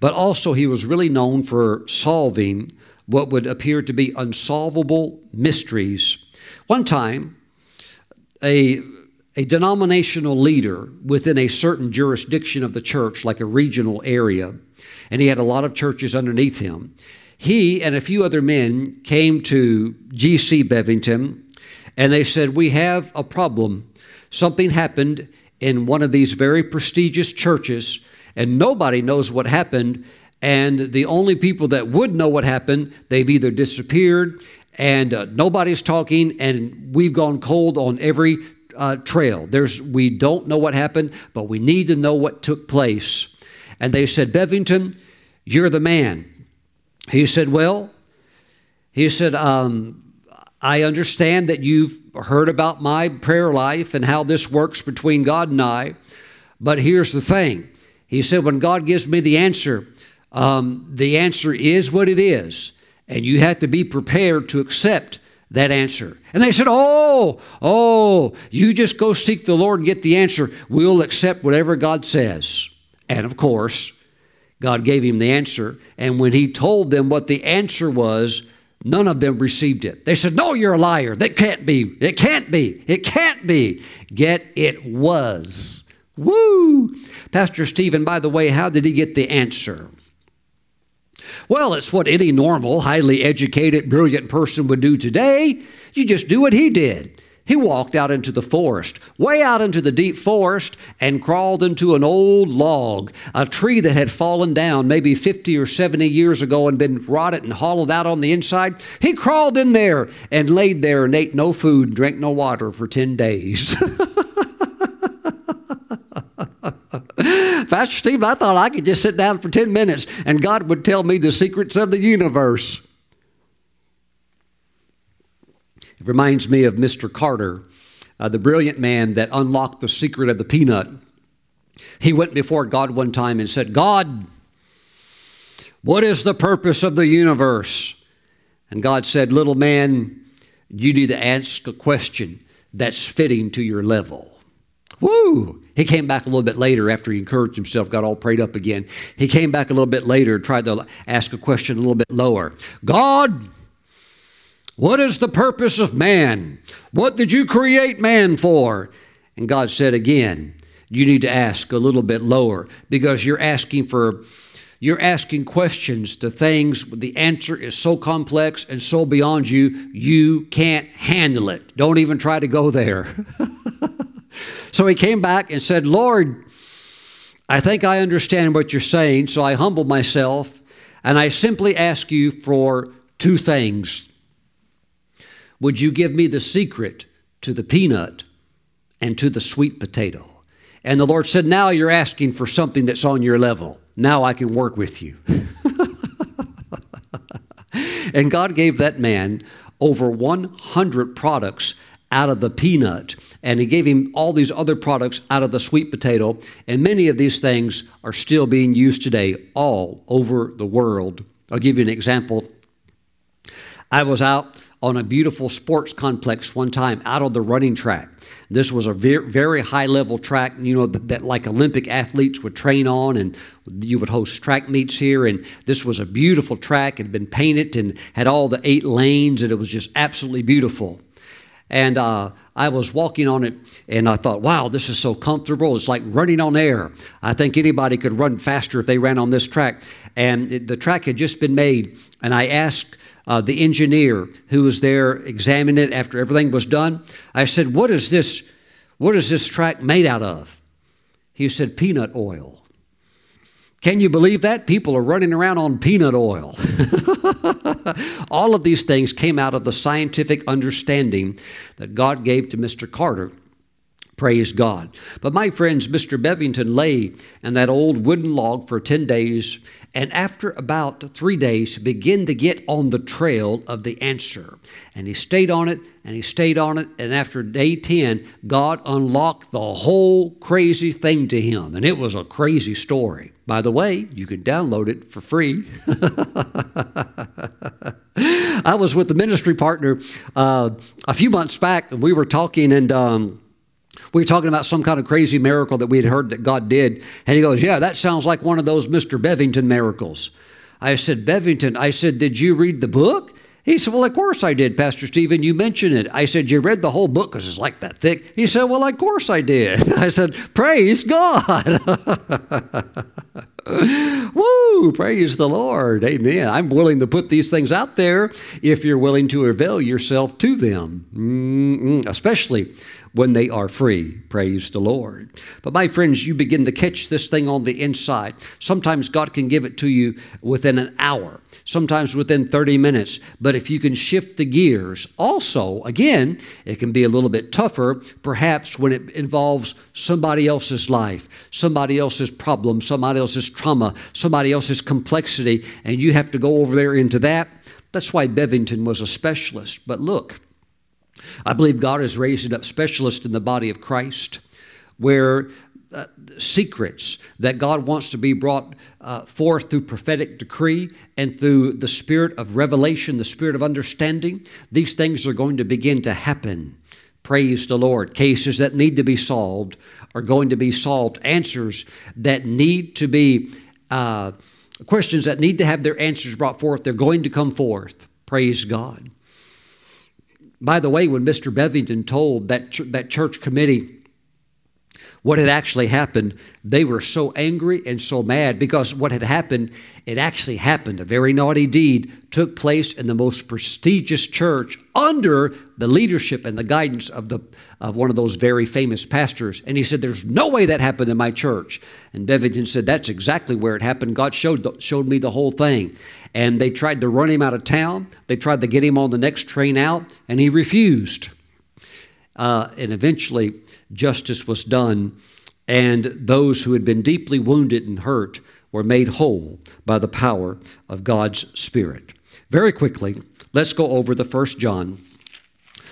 But also, he was really known for solving what would appear to be unsolvable mysteries. One time, a a denominational leader within a certain jurisdiction of the church, like a regional area, and he had a lot of churches underneath him. He and a few other men came to G.C. Bevington and they said, We have a problem. Something happened in one of these very prestigious churches, and nobody knows what happened. And the only people that would know what happened, they've either disappeared and uh, nobody's talking, and we've gone cold on every uh, trail. There's, we don't know what happened, but we need to know what took place. And they said, Bevington, you're the man. He said, Well, he said, um, I understand that you've heard about my prayer life and how this works between God and I, but here's the thing. He said, When God gives me the answer, um, the answer is what it is, and you have to be prepared to accept that answer. And they said, Oh, oh, you just go seek the Lord and get the answer. We'll accept whatever God says. And of course, God gave him the answer. And when he told them what the answer was, none of them received it. They said, No, you're a liar. That can't be. It can't be. It can't be. Yet it was. Woo! Pastor Steven, by the way, how did he get the answer? Well, it's what any normal, highly educated, brilliant person would do today. You just do what he did. He walked out into the forest, way out into the deep forest, and crawled into an old log, a tree that had fallen down maybe 50 or 70 years ago and been rotted and hollowed out on the inside. He crawled in there and laid there and ate no food, drank no water for 10 days. Pastor Steve, I thought I could just sit down for 10 minutes and God would tell me the secrets of the universe. It reminds me of Mr. Carter, uh, the brilliant man that unlocked the secret of the peanut. He went before God one time and said, God, what is the purpose of the universe? And God said, Little man, you need to ask a question that's fitting to your level. Woo! He came back a little bit later after he encouraged himself, got all prayed up again. He came back a little bit later, tried to ask a question a little bit lower. God, what is the purpose of man? What did you create man for? And God said again, you need to ask a little bit lower because you're asking for you're asking questions to things the answer is so complex and so beyond you you can't handle it don't even try to go there So he came back and said, Lord, I think I understand what you're saying, so I humble myself and I simply ask you for two things. Would you give me the secret to the peanut and to the sweet potato? And the Lord said, Now you're asking for something that's on your level. Now I can work with you. and God gave that man over 100 products out of the peanut, and he gave him all these other products out of the sweet potato. And many of these things are still being used today all over the world. I'll give you an example. I was out on a beautiful sports complex one time out on the running track. This was a very, very high level track, you know, that, that, like Olympic athletes would train on, and you would host track meets here. And this was a beautiful track. It had been painted and had all the eight lanes, and it was just absolutely beautiful. And uh, I was walking on it and I thought, wow, this is so comfortable. It's like running on air. I think anybody could run faster if they ran on this track. And it, the track had just been made. And I asked uh, the engineer who was there examining it after everything was done, I said, what is this, what is this track made out of? He said, peanut oil. Can you believe that? People are running around on peanut oil. All of these things came out of the scientific understanding that God gave to Mr. Carter. Praise God. But my friends, Mr. Bevington lay in that old wooden log for 10 days and after about three days began to get on the trail of the answer. And he stayed on it and he stayed on it. And after day 10, God unlocked the whole crazy thing to him. And it was a crazy story. By the way, you can download it for free. I was with the ministry partner uh, a few months back, and we were talking, and um, we were talking about some kind of crazy miracle that we had heard that God did. And he goes, Yeah, that sounds like one of those Mr. Bevington miracles. I said, Bevington, I said, Did you read the book? He said, Well, of course I did, Pastor Steven. You mentioned it. I said, You read the whole book because it's like that thick. He said, Well, of course I did. I said, Praise God. Woo! Praise the Lord. Amen. I'm willing to put these things out there if you're willing to avail yourself to them, Mm-mm. especially when they are free. Praise the Lord. But my friends, you begin to catch this thing on the inside. Sometimes God can give it to you within an hour, sometimes within 30 minutes. But if you can shift the gears, also, again, it can be a little bit tougher, perhaps when it involves somebody else's life, somebody else's problem, somebody else's trauma, somebody else's complexity, and you have to go over there into that. That's why Bevington was a specialist. But look, I believe God is raising up specialists in the body of Christ where uh, secrets that God wants to be brought uh, forth through prophetic decree and through the spirit of revelation, the spirit of understanding, these things are going to begin to happen. Praise the Lord. Cases that need to be solved are going to be solved. Answers that need to be, uh, questions that need to have their answers brought forth, they're going to come forth. Praise God. By the way, when Mr. Bevington told that, ch- that church committee what had actually happened, they were so angry and so mad because what had happened, it actually happened. A very naughty deed took place in the most prestigious church under the leadership and the guidance of, the, of one of those very famous pastors. And he said, There's no way that happened in my church. And Bevington said, That's exactly where it happened. God showed, showed me the whole thing. And they tried to run him out of town, they tried to get him on the next train out, and he refused. Uh, and eventually, justice was done, and those who had been deeply wounded and hurt were made whole by the power of God's Spirit. Very quickly, let's go over the first John.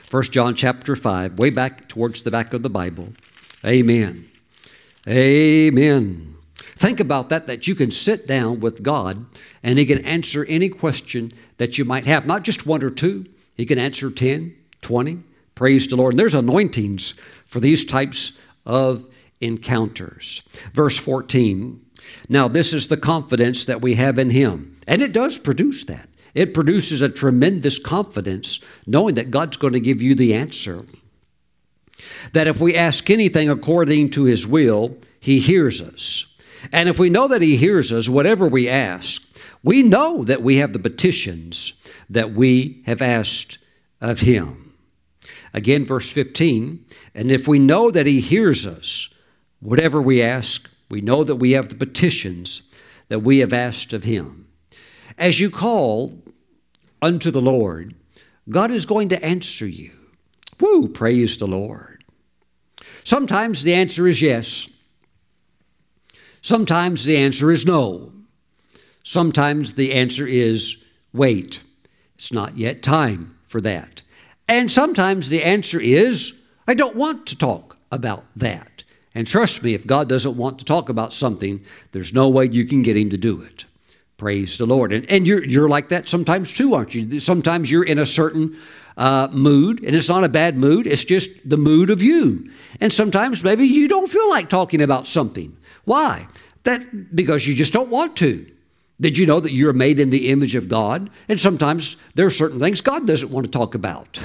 First John chapter 5, way back towards the back of the Bible. Amen. Amen. Think about that, that you can sit down with God and He can answer any question that you might have, not just one or two. He can answer 10, 20. Praise the Lord. And there's anointings for these types of encounters. Verse 14 Now, this is the confidence that we have in Him. And it does produce that. It produces a tremendous confidence knowing that God's going to give you the answer. That if we ask anything according to His will, He hears us. And if we know that He hears us, whatever we ask, we know that we have the petitions that we have asked of Him. Again, verse 15, and if we know that He hears us, whatever we ask, we know that we have the petitions that we have asked of Him. As you call unto the Lord, God is going to answer you. Woo, praise the Lord. Sometimes the answer is yes. Sometimes the answer is no. Sometimes the answer is wait. It's not yet time for that. And sometimes the answer is, I don't want to talk about that. And trust me, if God doesn't want to talk about something, there's no way you can get Him to do it. Praise the Lord. And, and you're, you're like that sometimes too, aren't you? Sometimes you're in a certain uh, mood, and it's not a bad mood, it's just the mood of you. And sometimes maybe you don't feel like talking about something. Why? That because you just don't want to. Did you know that you're made in the image of God? And sometimes there are certain things God doesn't want to talk about.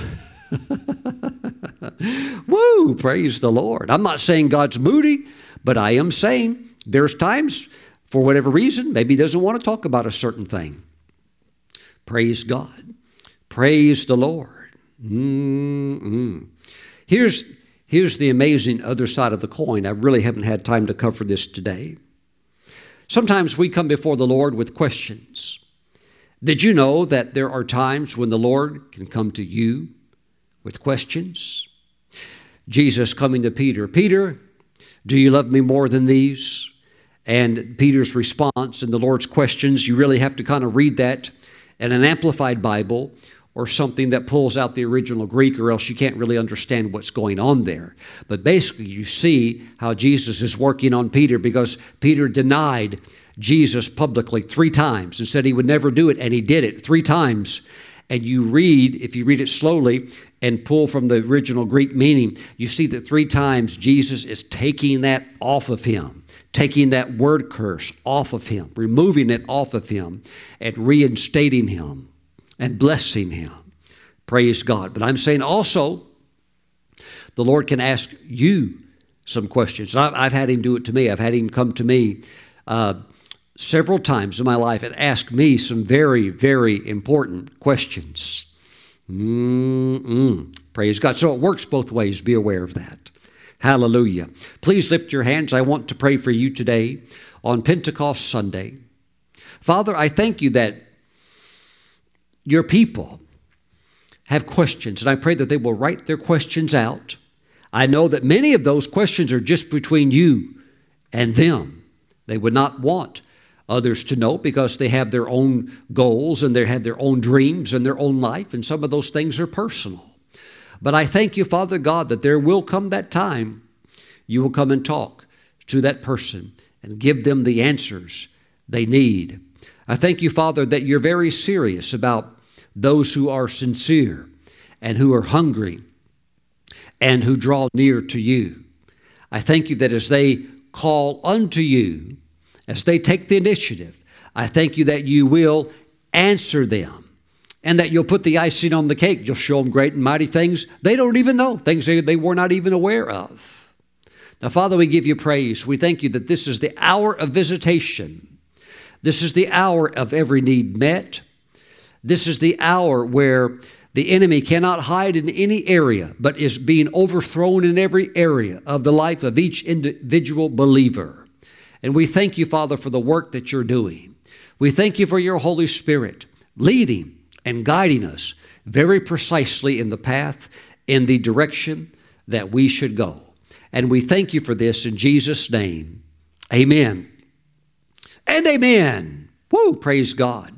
Woo, praise the Lord. I'm not saying God's moody, but I am saying there's times, for whatever reason, maybe He doesn't want to talk about a certain thing. Praise God. Praise the Lord. Mm-mm. Here's, here's the amazing other side of the coin. I really haven't had time to cover this today. Sometimes we come before the Lord with questions. Did you know that there are times when the Lord can come to you with questions? Jesus coming to Peter, Peter, do you love me more than these? And Peter's response and the Lord's questions, you really have to kind of read that in an amplified Bible or something that pulls out the original Greek, or else you can't really understand what's going on there. But basically, you see how Jesus is working on Peter because Peter denied Jesus publicly three times and said he would never do it, and he did it three times. And you read, if you read it slowly and pull from the original Greek meaning, you see that three times Jesus is taking that off of him, taking that word curse off of him, removing it off of him, and reinstating him and blessing him. Praise God. But I'm saying also, the Lord can ask you some questions. I've, had him do it to me. I've had him come to me uh, several times in my life and ask me some very, very important questions. Mm-mm. Praise God. So it works both ways. Be aware of that. Hallelujah. Please lift your hands. I want to pray for you today on Pentecost Sunday. Father, I thank you that your people have questions, and I pray that they will write their questions out. I know that many of those questions are just between you and them. They would not want others to know because they have their own goals and they have their own dreams and their own life, and some of those things are personal. But I thank you, Father God, that there will come that time you will come and talk to that person and give them the answers they need. I thank you, Father, that you're very serious about those who are sincere and who are hungry and who draw near to you. I thank you that as they call unto you, as they take the initiative, I thank you that you will answer them and that you'll put the icing on the cake. You'll show them great and mighty things they don't even know, things they, they were not even aware of. Now, Father, we give you praise. We thank you that this is the hour of visitation. This is the hour of every need met. This is the hour where the enemy cannot hide in any area, but is being overthrown in every area of the life of each individual believer. And we thank you, Father, for the work that you're doing. We thank you for your Holy Spirit leading and guiding us very precisely in the path, in the direction that we should go. And we thank you for this in Jesus' name. Amen. And amen. Woo, praise God.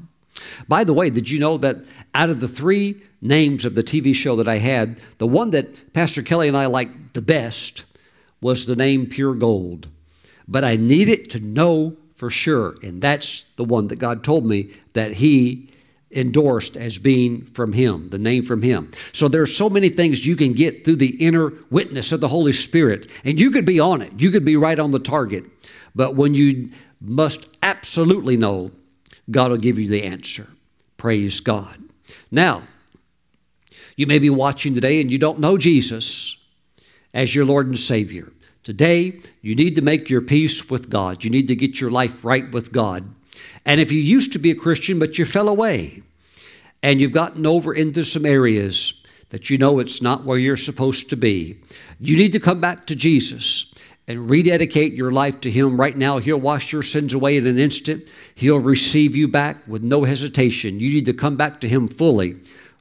By the way, did you know that out of the three names of the TV show that I had, the one that Pastor Kelly and I liked the best was the name Pure Gold. But I needed to know for sure, and that's the one that God told me that He endorsed as being from Him, the name from Him. So there are so many things you can get through the inner witness of the Holy Spirit, and you could be on it. You could be right on the target. But when you must absolutely know, God will give you the answer. Praise God. Now, you may be watching today and you don't know Jesus as your Lord and Savior. Today, you need to make your peace with God. You need to get your life right with God. And if you used to be a Christian but you fell away and you've gotten over into some areas that you know it's not where you're supposed to be, you need to come back to Jesus and rededicate your life to Him right now. He'll wash your sins away in an instant. He'll receive you back with no hesitation. You need to come back to Him fully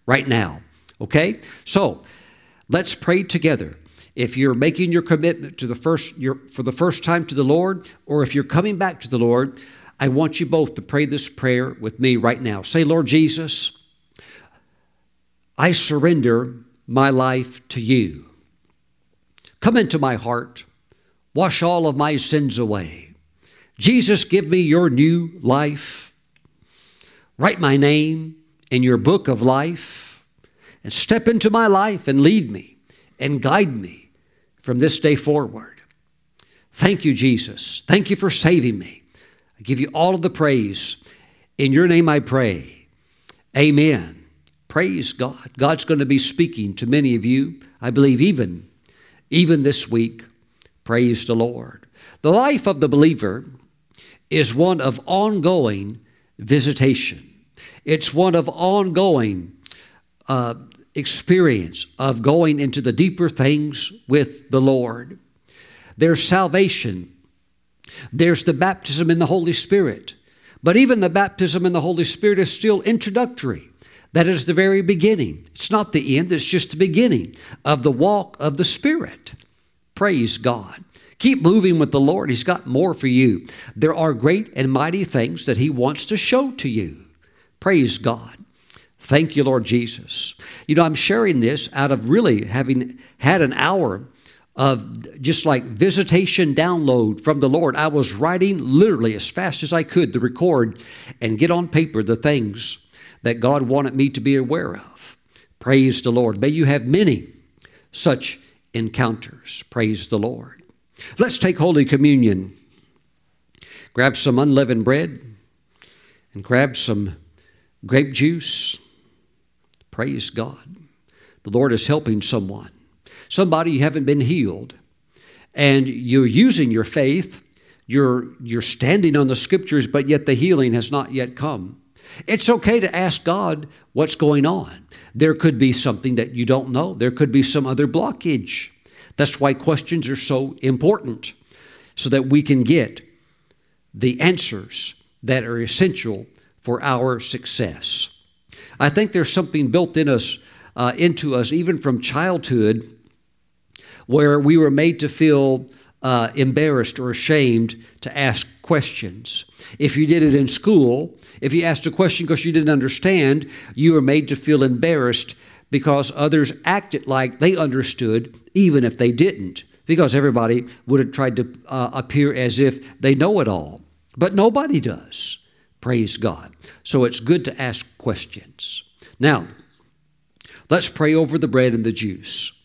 right now. Okay? So let's pray together. If you're making your commitment to the first your, for the first time to the Lord, or if you're coming back to the Lord, I want you both to pray this prayer with me right now. Say, Lord Jesus, I surrender my life to you. Come into my heart. Wash all of my sins away. Jesus, give me your new life. Write my name in your book of life and step into my life and lead me and guide me from this day forward. Thank you, Jesus. Thank you for saving me. I give you all of the praise. In your name I pray. Amen. Praise God. God's going to be speaking to many of you, I believe, even, even this week. Praise the Lord. The life of the believer is one of ongoing visitation, it's one of ongoing uh, experience of going into the deeper things with the Lord. There's salvation, there's the baptism in the Holy Spirit. But even the baptism in the Holy Spirit is still introductory. That is the very beginning. It's not the end, it's just the beginning of the walk of the Spirit. Praise God. Keep moving with the Lord. He's got more for you. There are great and mighty things that He wants to show to you. Praise God. Thank you, Lord Jesus. You know, I'm sharing this out of really having had an hour of just like visitation download from the Lord. I was writing literally as fast as I could to record and get on paper the things that God wanted me to be aware of. Praise the Lord. May you have many such encounters. Praise the Lord. Let's take Holy Communion. Grab some unleavened bread and grab some grape juice. Praise God. The Lord is helping someone. Somebody you haven't been healed. And you're using your faith, you're, you're standing on the scriptures, but yet the healing has not yet come. It's okay to ask God what's going on. There could be something that you don't know, there could be some other blockage. That's why questions are so important, so that we can get the answers that are essential for our success. I think there's something built in us, uh, into us, even from childhood, where we were made to feel uh, embarrassed or ashamed to ask questions. If you did it in school, if you asked a question because you didn't understand, you were made to feel embarrassed because others acted like they understood, even if they didn't, because everybody would have tried to uh, appear as if they know it all. But nobody does. Praise God. So it's good to ask questions. Now, let's pray over the bread and the juice.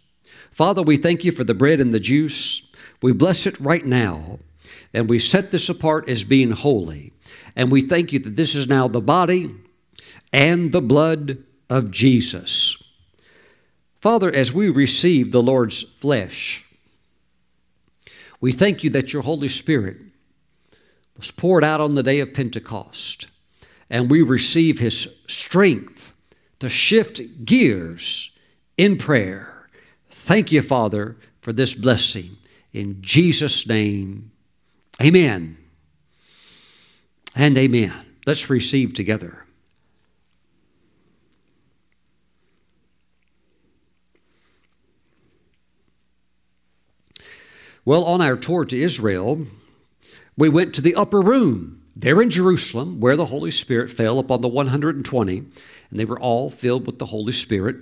Father, we thank you for the bread and the juice. We bless it right now, and we set this apart as being holy. And we thank you that this is now the body and the blood of Jesus. Father, as we receive the Lord's flesh, We thank you that your Holy Spirit was poured out on the day of Pentecost, and we receive his strength to shift gears in prayer. Thank you, Father, for this blessing. In Jesus' name, amen and amen. Let's receive together. Well, on our tour to Israel, we went to the upper room there in Jerusalem where the Holy Spirit fell upon the 120, and they were all filled with the Holy Spirit.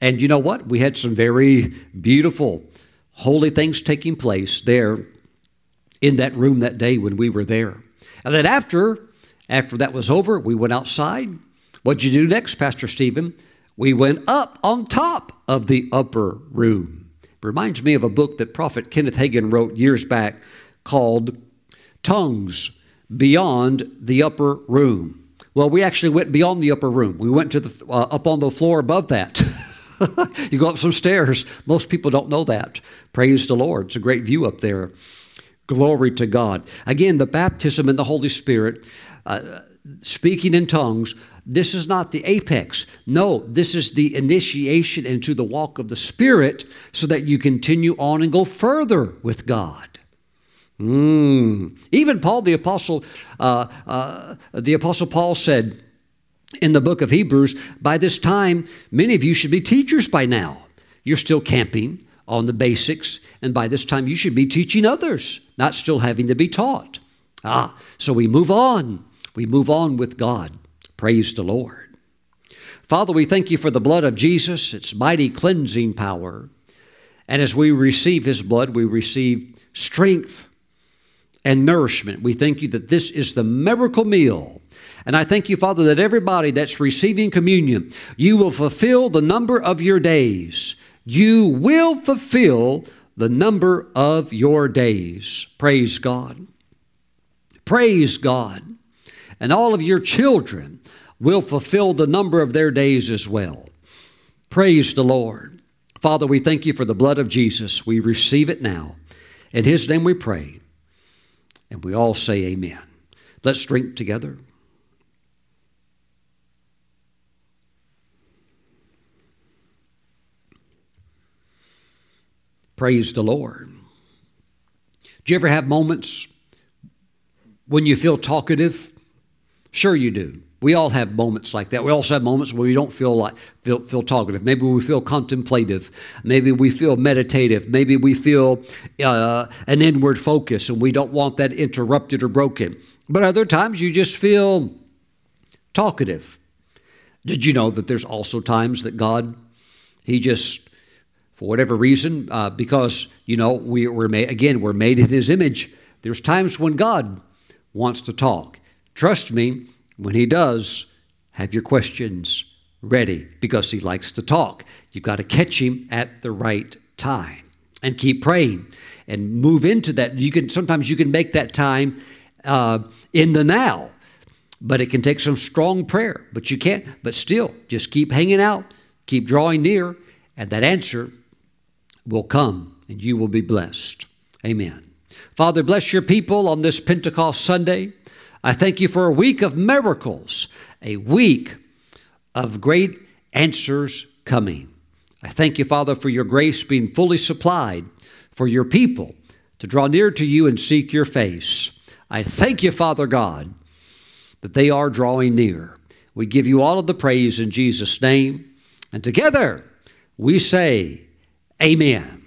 And you know what? We had some very beautiful, holy things taking place there in that room that day when we were there. And then after, after that was over, we went outside. What'd you do next, Pastor Steven? We went up on top of the upper room. It Reminds me of a book that Prophet Kenneth Hagin wrote years back called Tongues Beyond the Upper Room. Well, we actually went beyond the upper room. We went to the uh, up on the floor above that. you go up some stairs. Most people don't know that. Praise the Lord. It's a great view up there. Glory to God. Again, the baptism in the Holy Spirit, uh, speaking in tongues, this is not the apex. No, this is the initiation into the walk of the Spirit so that you continue on and go further with God. Mm. Even Paul the apostle, uh, uh, the apostle Paul said in the book of Hebrews, by this time many of you should be teachers by now. You're still camping on the basics, and by this time you should be teaching others, not still having to be taught. Ah, so we move on. We move on with God. Praise the Lord. Father, we thank you for the blood of Jesus, its mighty cleansing power. And as we receive his blood, we receive strength and nourishment. We thank you that this is the miracle meal. And I thank you, Father, that everybody that's receiving communion, you will fulfill the number of your days. You will fulfill the number of your days. Praise God. Praise God. And all of your children will fulfill the number of their days as well. Praise the Lord. Father, we thank you for the blood of Jesus. We receive it now. In His name we pray. And we all say amen. Let's drink together. Praise the Lord. Do you ever have moments when you feel talkative? Sure, you do. We all have moments like that. We also have moments where we don't feel like feel, feel talkative. Maybe we feel contemplative. Maybe we feel meditative. Maybe we feel uh, an inward focus, and we don't want that interrupted or broken. But other times you just feel talkative. Did you know that there's also times that God, He just, for whatever reason, uh, because you know we, we're made again, we're made in His image. There's times when God wants to talk. Trust me, when he does, have your questions ready because he likes to talk. You've got to catch him at the right time and keep praying and move into that. You can sometimes you can make that time uh, in the now, but it can take some strong prayer. But you can't. But still, just keep hanging out, keep drawing near, and that answer will come, and you will be blessed. Amen. Father, bless your people on this Pentecost Sunday. I thank you for a week of miracles, a week of great answers coming. I thank you, Father, for your grace being fully supplied for your people to draw near to you and seek your face. I thank you, Father God, that they are drawing near. We give you all of the praise in Jesus' name. And together we say, Amen.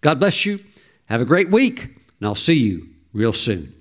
God bless you. Have a great week, and I'll see you real soon.